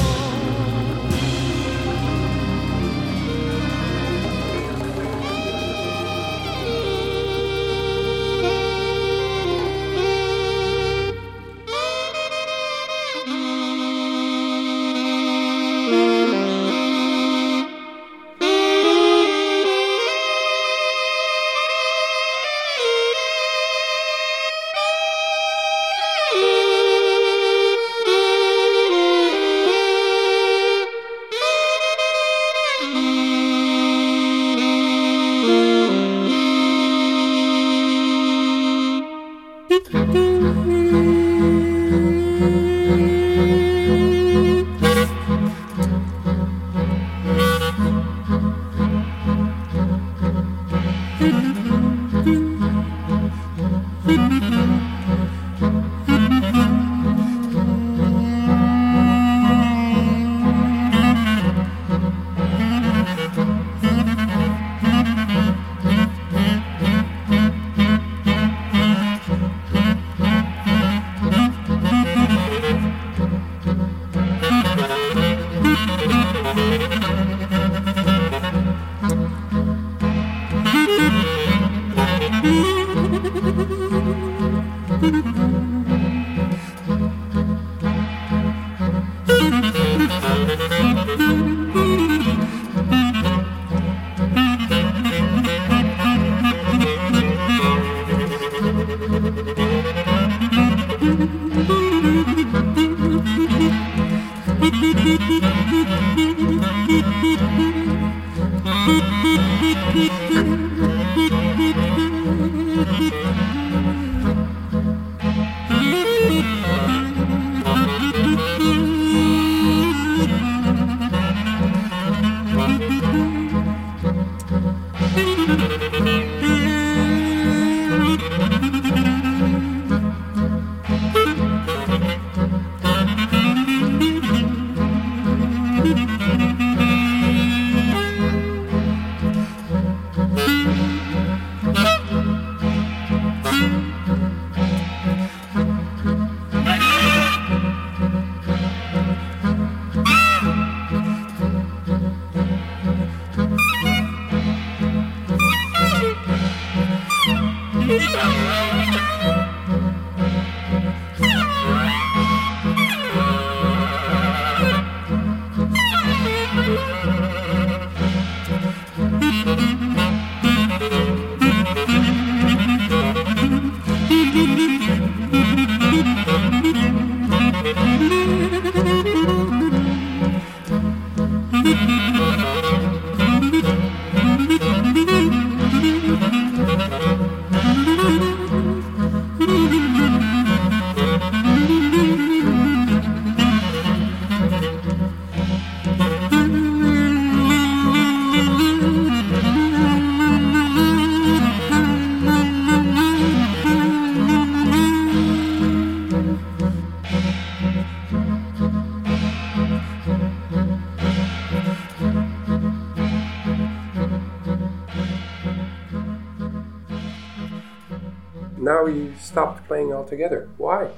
Altogether. Why?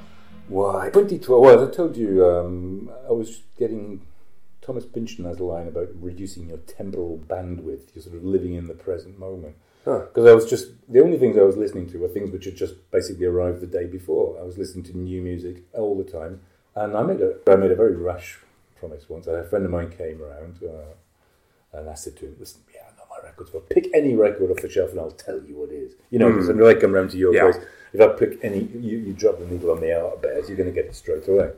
Why? 2012. Well, as I told you, um, I was getting. Thomas Pynchon has a line about reducing your temporal bandwidth. You're sort of living in the present moment. Huh. Because I was just the only things I was listening to were things which had just basically arrived the day before. I was listening to new music all the time, and I made a I made a very rash promise once. A friend of mine came around uh, and I said to him, "Listen, yeah, I know my records, but pick any record off the shelf and I'll tell you what it is." You know, because when I come round to your. Yeah. place, if I pick any, you, you drop the needle on the Art Bears, you're going to get it straight away.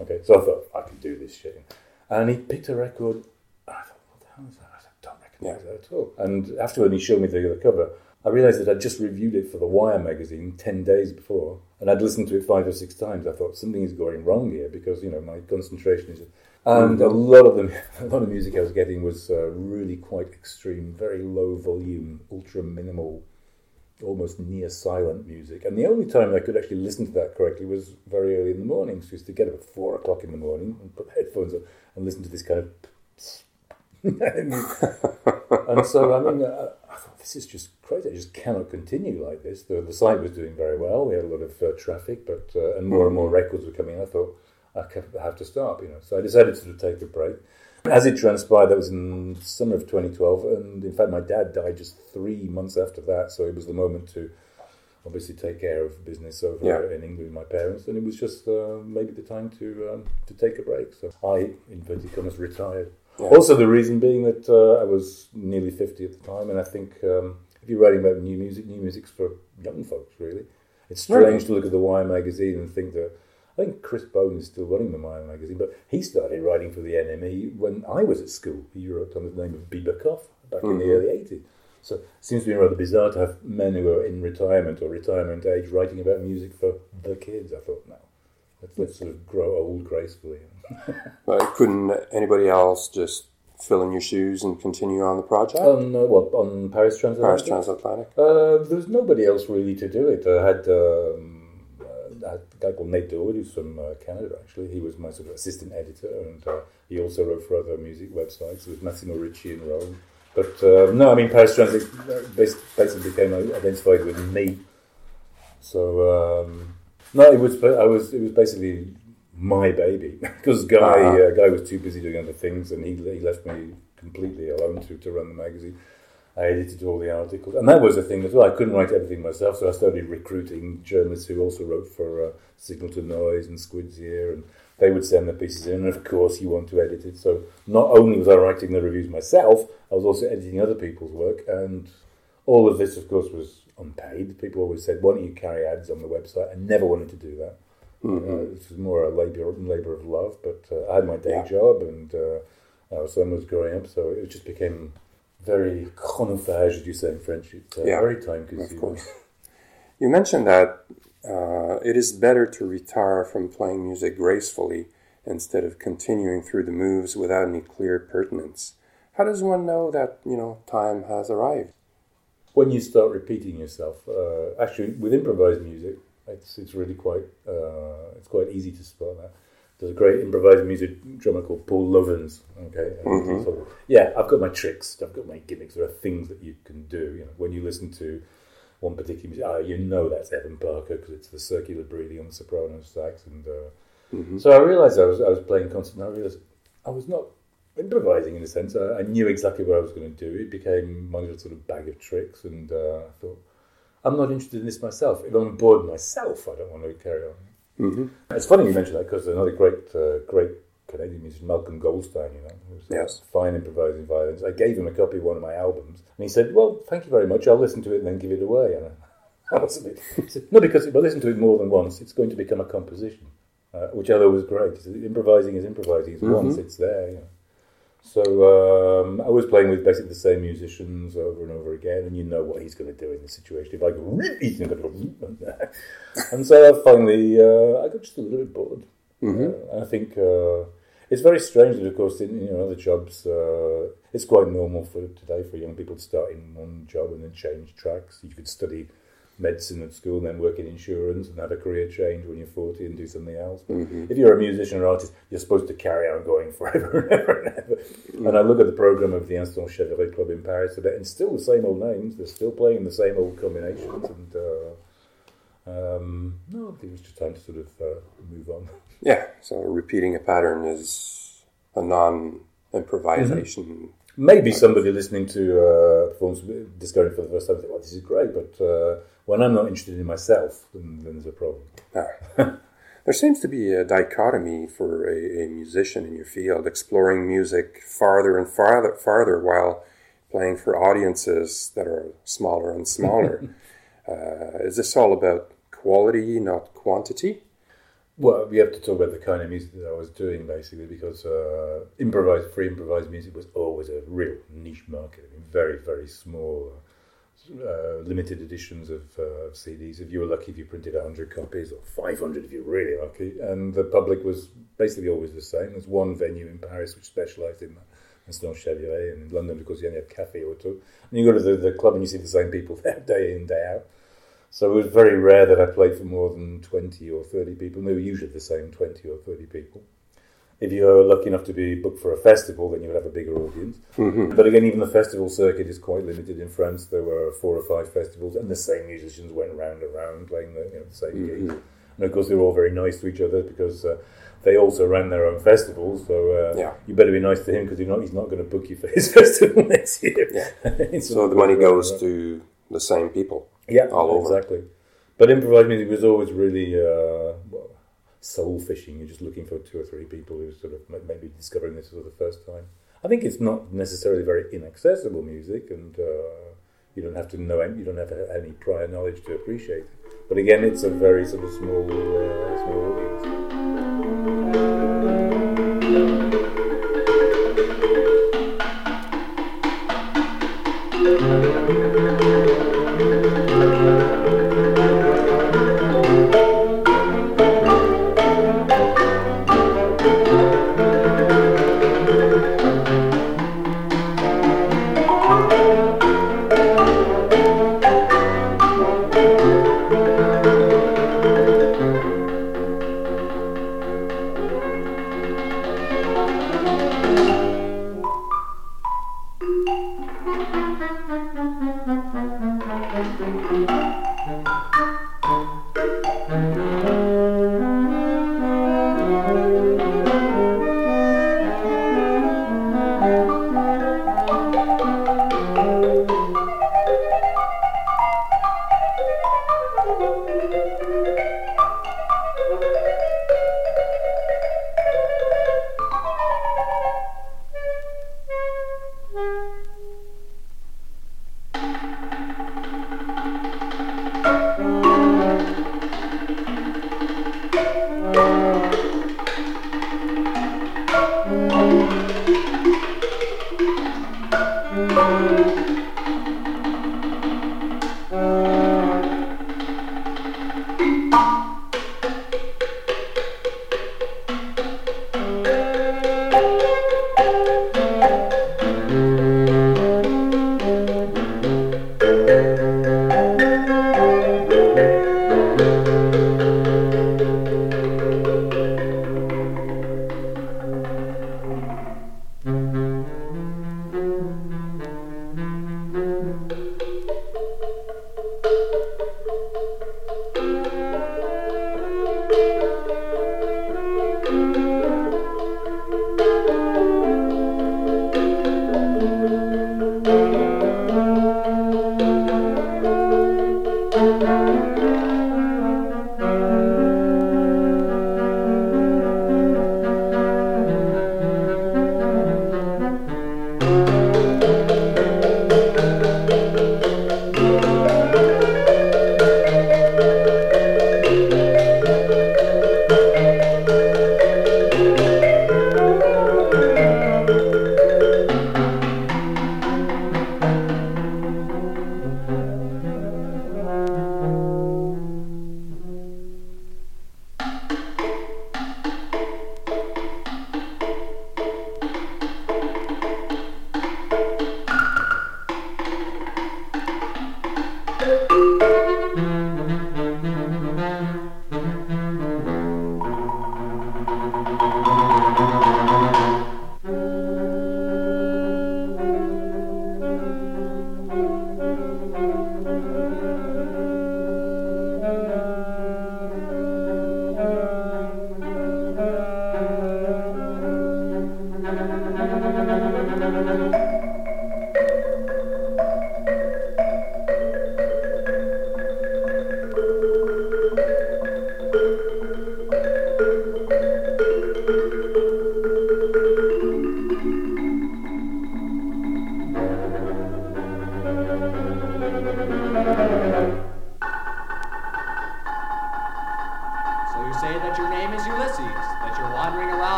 Okay, so I thought I can do this shit, and he picked a record. I thought, what the hell is that? I don't recognise that at all. And after when he showed me the, the cover, I realised that I'd just reviewed it for the Wire magazine ten days before, and I'd listened to it five or six times. I thought something is going wrong here because you know my concentration is. And a lot of them, a lot of music I was getting was uh, really quite extreme, very low volume, ultra minimal, almost near silent music. And the only time I could actually listen to that correctly was very early in the morning. So I used to get up at four o'clock in the morning and put headphones on and listen to this kind of. and so, I mean, uh, I thought this is just crazy. I just cannot continue like this. The, the site was doing very well. We had a lot of uh, traffic, but uh, and more and more records were coming. in. I thought I I have to stop, you know. So I decided to sort of take a break. As it transpired, that was in summer of 2012, and in fact, my dad died just three months after that. So it was the moment to obviously take care of business over Yeah. in England with my parents, and it was just uh, maybe the time to um, to take a break. So I, in inverted commas, retired. Yeah. Also, the reason being that uh, I was nearly 50 at the time, and I think um, if you're writing about new music, new music's for young folks, really. It's strange to look at the Wire magazine and think that I think Chris Bohn is still running the Wire magazine, but he started writing for the NME when I was at school. He wrote under the name of Biba Kopf back in the Mhm. early 80s. So it seems to be rather bizarre to have men who are in retirement or retirement age writing about music for the kids. I thought, no, let's, let's sort of grow old gracefully. But couldn't anybody else just fill in your shoes and continue on the project? On uh, what on Paris Transatlantic? Paris Transatlantic. Uh, there was nobody else really to do it. I had, um, I had a guy called Nate Dorward, who's from uh, Canada, actually. He was my sort of assistant editor, and uh, he also wrote for other music websites. with Massimo Ricci in Rome. But uh, no, I mean, Paris Transit uh, basically became identified with me. So um, no, it was I was it was basically my baby because Guy Uh-huh. uh, Guy was too busy doing other things, and he, he left me completely alone to, to run the magazine. I edited all the articles, and that was the thing as well. I couldn't write everything myself, so I started recruiting journalists who also wrote for uh, Signal to Noise and Squid's Ear, and they would send the pieces in. And of course, you want to edit it. So not only was I writing the reviews myself, I was also editing other people's work, and all of this, of course, was unpaid. People always said, "Why don't you carry ads on the website?" I never wanted to do that. Uh, this was more a labor labor of love, but uh, I had my day Yeah. job, and uh, our son was growing up, so it just became very chronophage, as you say in French. It's uh, Yeah, very time consuming. Of course. You mentioned that uh, it is better to retire from playing music gracefully instead of continuing through the moves without any clear pertinence. How does one know that you know time has arrived? When you start repeating yourself, uh, actually, with improvised music, it's it's really quite uh, it's quite easy to spot that. There's a great improvised music drummer called Paul Lovens. Okay, Mhm. sort of- yeah, I've got my tricks, I've got my gimmicks. There are things that you can do. You know, when you listen to one particular music, ah, you know that's Evan Parker because it's the circular breathing on the soprano sax. And uh, so I realized I was I was playing constant. I realized I was not improvising in a sense. I, I knew exactly what I was going to do. It became my little sort of bag of tricks, and uh, I thought. I'm not interested in this myself. If I'm bored myself, I don't want to carry on. Mm-hmm. It's funny you mention that because another great, uh, great Canadian musician, Malcolm Goldstein, you know, who's Yes. fine improvising violins. I gave him a copy of one of my albums, and he said, "Well, thank you very much. I'll listen to it and then give it away." And I, I was a bit, he said, "No, because if I listen to it more than once, it's going to become a composition," uh, which I thought was great. Said, improvising is improvising. It's once it's there. You know. So um, I was playing with basically the same musicians over and over again, and you know what he's going to do in the situation. If I go, he's going to go, and so I finally uh, I got just a little bit bored. Uh, and I think uh, it's very strange that, of course, in you know other jobs, uh, it's quite normal for today for young people to start in one job and then change tracks. You could study medicine at school and then work in insurance and have a career change when you're 40 and do something else. But if you're a musician or artist, you're supposed to carry on going forever and ever and ever. And I look at the program of the Instants Chavirés Club in Paris today, and it's still the same old names. They're still playing the same old combinations. And uh, um, no, I think it's just time to sort of uh, move on. Yeah, so repeating a pattern is a non improvisation. Maybe somebody listening to uh, performance discovering for the first time think, "Well, this is great," but uh, when I'm not interested in myself, then, then there's a problem. Ah. there seems to be a dichotomy for a, a, musician in your field, exploring music farther and farther, farther while playing for audiences that are smaller and smaller. uh, is this all about quality, not quantity? Well, we have to talk about the kind of music that I was doing basically because uh, improvised, free improvised music was always a real niche market. I mean, very, very small, uh, limited editions of, uh, of, CDs. If you were lucky, if you printed 100 copies, or 500 if you're really lucky. And the public was basically always the same. There's one venue in Paris which specialised in that. Not Chavirés, and in London, of course, you only have Cafe Oto. And you go to the, the club and you see the same people there day in, day out. So it was very rare that I played for more than 20 or 30 people. And they were usually the same 20 or 30 people. If you're lucky enough to be booked for a festival, then you would have a bigger audience. Mm-hmm. But again, even the festival circuit is quite limited in France. There were four or five festivals, and the same musicians went round and round playing the, you know, the same mm-hmm. gigs. And of course, they were all very nice to each other because uh, they also ran their own festivals. So uh, yeah. you better be nice to him because he's not, he's not going to book you for his festival next year. Yeah. so the money goes to the same people. Yeah, all over. exactly. But improvised music was always really uh, well, soul fishing. You're just looking for two or three people who sort of maybe discovering this for the first time. I think it's not necessarily very inaccessible music, and uh, you don't have to know you don't have have any prior knowledge to appreciate it. But again, it's a very sort of small uh, small audience.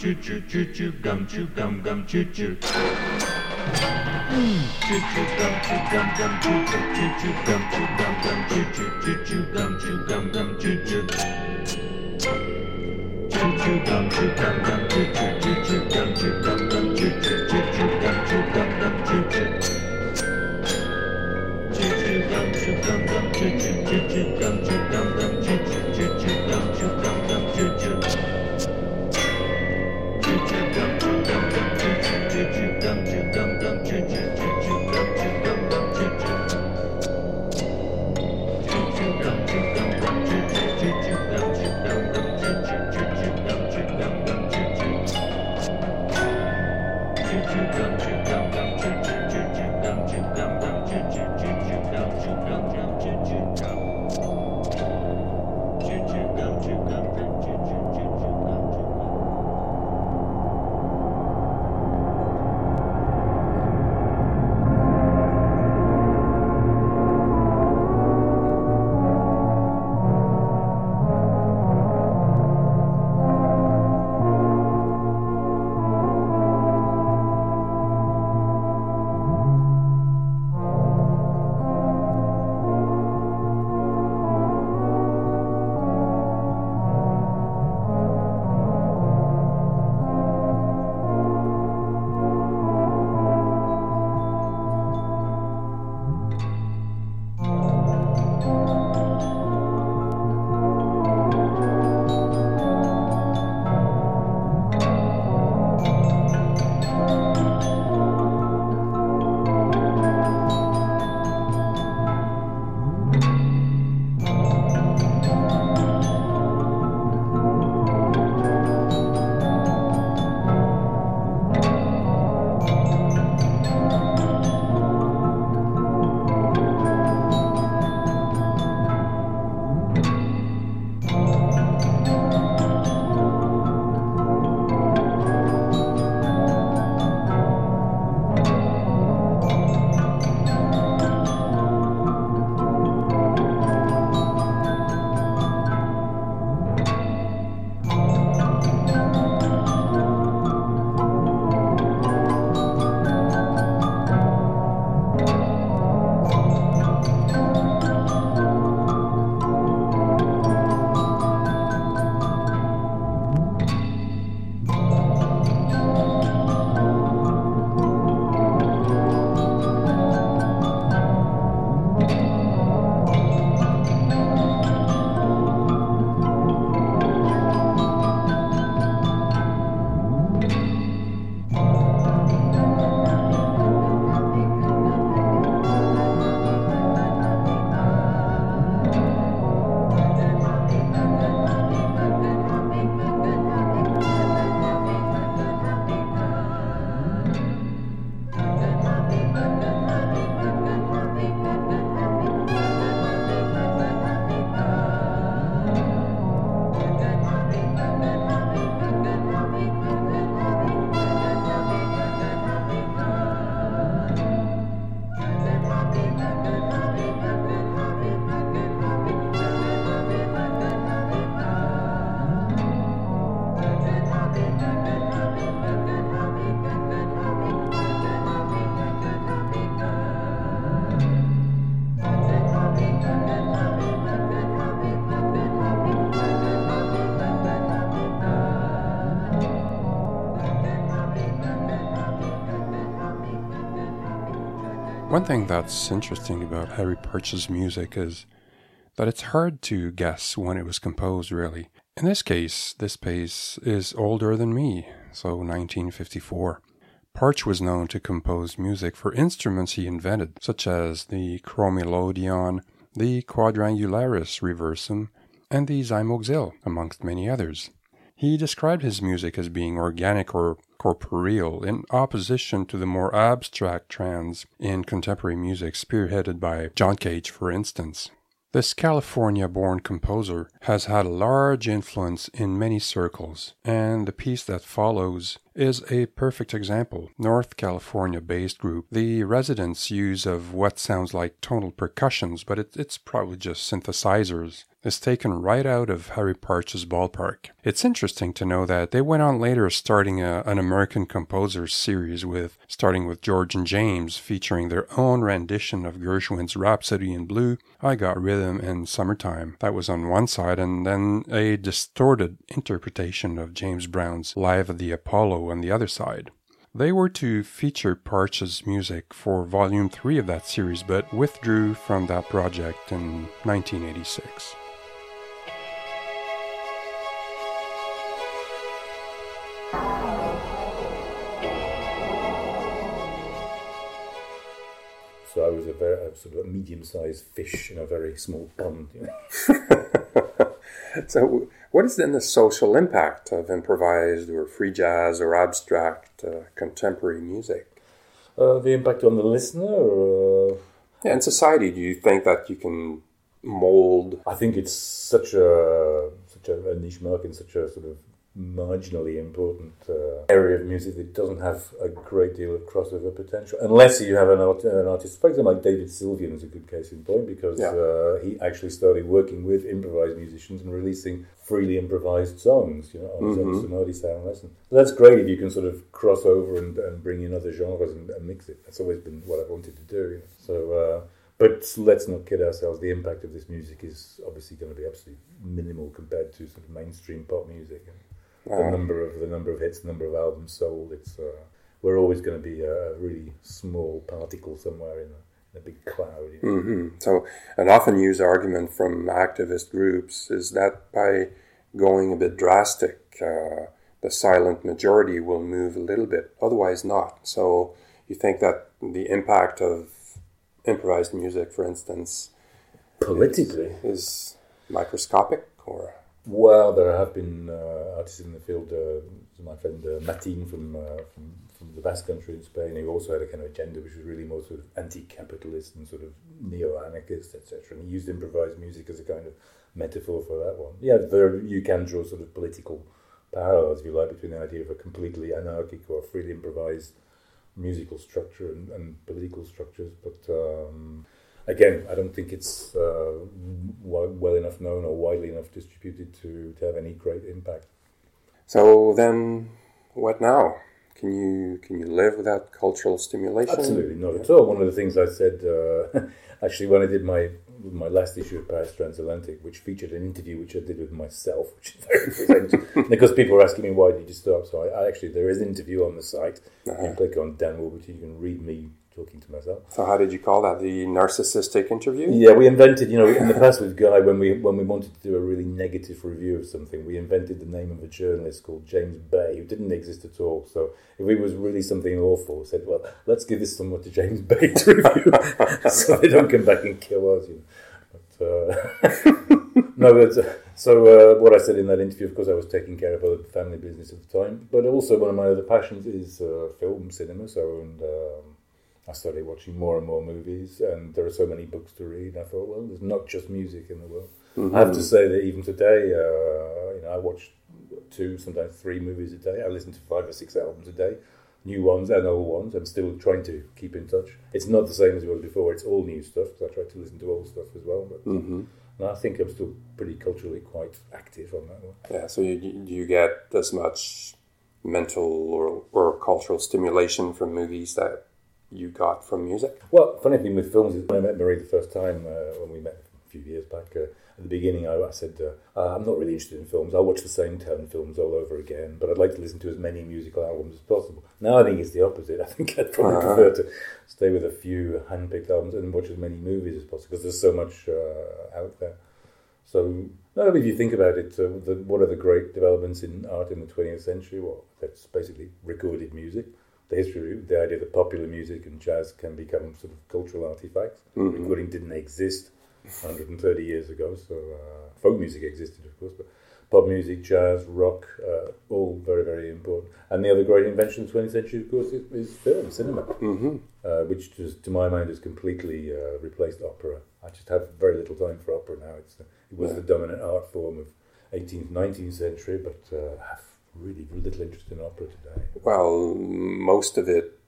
Choo choo choo choo gum choo gum gum choo choo. Choo choo gum choo gum gum choo choo choo choo gum choo gum gum choo choo choo choo gum choo gum gum choo choo. Choo choo gum choo gum thing that's interesting about Harry Partch's music is that it's hard to guess when it was composed, really. In this case, this piece is older than me, so 1954. Partch was known to compose music for instruments he invented, such as the chromelodeon, the quadrangularis reversum, and the zymo-xyl, amongst many others. He described his music as being organic or corporeal, in opposition to the more abstract trends in contemporary music spearheaded by John Cage, for instance. This California born composer has had a large influence in many circles, and the piece that follows is a perfect example. North California based group. The residents' use of what sounds like tonal percussions, but it, it's probably just synthesizers, is taken right out of Harry Partch's ballpark. It's interesting to know that they went on later starting a, an American composers series with starting with George and James featuring their own rendition of Gershwin's Rhapsody in Blue, I Got Rhythm and Summertime. That was on one side and then a distorted interpretation of James Brown's Live at the Apollo on the other side. They were to feature Parch's music for Volume 3 of that series, but withdrew from that project in 1986. So I was a very a sort of a medium-sized fish in a very small pond. You know? So, what is then the social impact of improvised or free jazz or abstract uh, contemporary music? uh, the impact on the listener. Or, Yeah, in society, do you think that you can mold? I think it's such a such a, a niche market, and such a sort of marginally important uh, area of music that doesn't have a great deal of crossover potential, unless you have an, art, an artist, for example, like David Sylvian is a good case in point because Yeah. uh, he actually started working with improvised musicians and releasing freely improvised songs, you know, on his own Mhm. Sonori sound lesson. So that's great if you can sort of cross over and, and bring in other genres and, and mix it. That's always been what I've wanted to do. You know? So. Uh, but let's not kid ourselves. The impact of this music is obviously going to be absolutely minimal compared to sort of mainstream pop music. The Uh, number of the number of hits, the number of albums sold. It's uh, we're always going to be a really small particle somewhere in a, in a big cloud. You know? hmm So, an often used argument from activist groups is that by going a bit drastic, uh, the silent majority will move a little bit, otherwise not. So, you think that the impact of improvised music, for instance, Politically, is microscopic or well, there have been uh, artists in the field. Uh, my friend uh, from, uh, from from the Basque Country in Spain, who also had a kind of agenda which was really more sort of anti-capitalist and sort of neo-anarchist, etc. And he used improvised music as a kind of metaphor for that one. Yeah, there you can draw sort of political parallels, if you like, between the idea of a completely anarchic or freely improvised musical structure and, and political structures. But um, again, I don't think it's uh, well enough known or widely enough distributed to, to have any great impact. so. Then, what now? Can you can you live without cultural stimulation? Absolutely not at all. One of the things I said, uh, actually, when I did my my last issue of Paris Transatlantic, which featured an interview which I did with myself, which is very presenting, because people were asking me why did you stop. So I, I actually there is an interview on the site. You can click on Dan Warburton, you can read me talking to myself. So, how did you call that? The narcissistic interview? Yeah, we invented, you know, in the past with Guy, when we when we wanted to do a really negative review of something, we invented the name of a journalist called James Bay, who didn't exist at all. So if it was really something awful, we said, well, let's give this somewhat to James Bay to review, so they don't come back and kill us. You know. But, uh, no, but, uh, so uh, what I said in that interview, of course, I was taking care of other family business at the time, but also one of my other passions is uh, film, cinema. So and um, I started watching more and more movies, and there are so many books to read. I thought, well, there's not just music in the world. I have to say that even today, uh, you know, I watch two, sometimes three movies a day. I listen to five or six albums a day, new ones and old ones. I'm still trying to keep in touch. It's not the same as it was before. It's all new stuff because I try to listen to old stuff as well. But hmm and I think I'm still pretty culturally quite active on that one. Yeah. So, you, do you get as much mental or, or cultural stimulation from movies that you got from music? Well, funny thing with films is when I met Marie the first time uh, when we met a few years back. Uh, at the beginning, I, I said uh, uh, I'm not really interested in films. I'll watch the same ten films all over again, but I'd like to listen to as many musical albums as possible. Now I think it's the opposite. I think I'd probably Uh-huh. prefer to stay with a few hand-picked albums and watch as many movies as possible because there's so much uh, out there. So, no, if you think about it, uh, the, what are the great developments in art in the 20th century? Well, that's basically recorded music. The history, the idea that popular music and jazz can become sort of cultural artifacts. Mhm. Recording didn't exist 130 years ago, so uh, folk music existed, of course, but pop music, jazz, rock, uh, all very, very important. And the other great invention of the 20th century, of course, is, is film, cinema hmm uh, which just, to my mind has completely uh, replaced opera I just have very little time for opera now. It's it was the dominant art form of 18th, 19th century, but uh, really little interest in opera today. Well, most of it,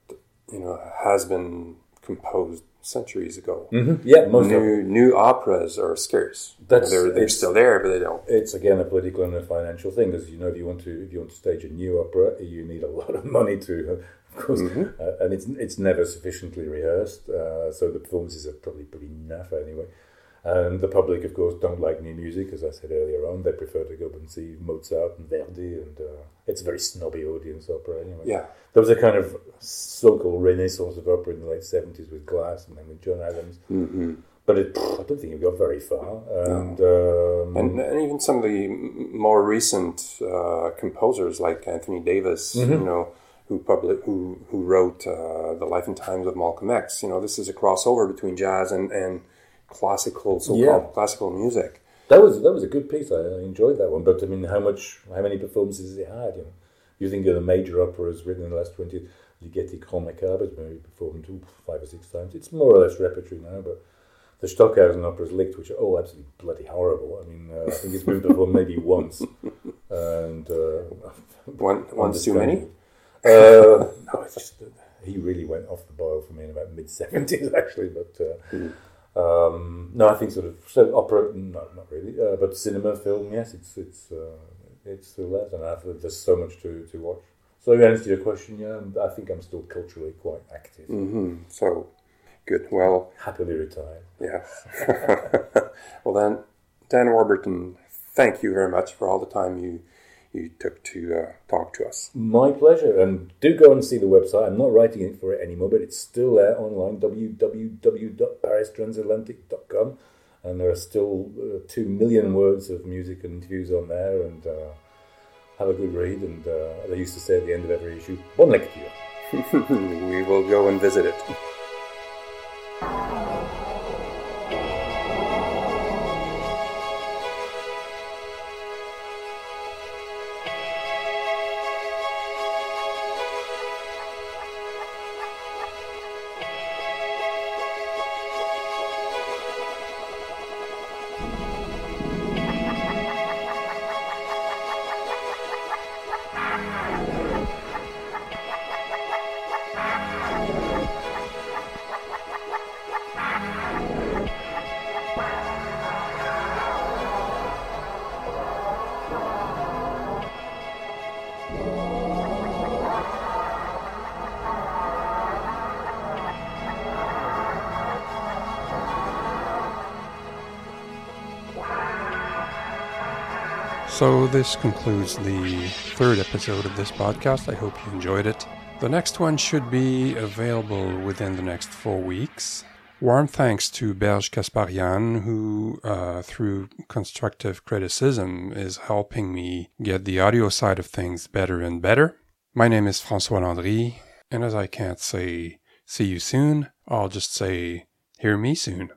you know, has been composed centuries ago. Mm-hmm. Yeah, most of New new operas are scarce. That's- they're they're still there, but they don't. it's again a political and a financial thing because you know if you want to if you want to stage a new opera you need a lot of money to of course uh, and it's it's never sufficiently rehearsed uh, so the performances are probably pretty naff anyway and the public of course don't like new music as I said earlier on they prefer to go and see Mozart and Verdi and uh, it's a very snobby audience opera anyway Yeah. there was a kind of so-called renaissance of opera in the late 70s with Glass and then with John Adams Mm-hmm. but it, I don't think it got very far and um, And, and even some of the more recent uh, composers, like Anthony Davis, Mm-hmm. you know, who public who who wrote uh, the Life and Times of Malcolm X. You know, this is a crossover between jazz and, and classical, so-called Yeah. classical music. That was that was a good piece. I, I enjoyed that one. But I mean, how much, how many performances has it had? You know, you think of the major operas written in the last twenty, Ligeti Grand Macabre has maybe performed two, five or six times. It's more or less repertory now, but the Stockhausen operas, Licht, which are all absolutely bloody horrible. I mean, uh, I think it's been performed maybe once, and uh, One one's too many. uh, no, it's just he really went off the boil for me in about mid seventies, actually. But uh, um, no, I think sort of so opera, no, not really, uh, but cinema, film, yes, it's it's uh, it's still there, and I think there's so much to, to watch. So to answer your question, yeah, I think I'm still culturally quite active, hmm So good. Well, happily retired. yeah. well then, Dan Warburton, thank you very much for all the time you you took to uh, talk to us. My pleasure, and do go and see the website. I'm not writing it for it anymore, but it's still there online. www.paristransatlantic.com, and there are still uh, two million words of music and interviews on there. And uh, have a good read. And uh, they used to say at the end of every issue, "Bon lecture." we will go and visit it. This concludes the third episode of this podcast. I hope you enjoyed it. The next one should be available within the next four weeks. Warm thanks to Berge Kasparian, who, uh, through constructive criticism, is helping me get the audio side of things better and better. My name is Francois Landry, and as I can't say see you soon, I'll just say hear me soon.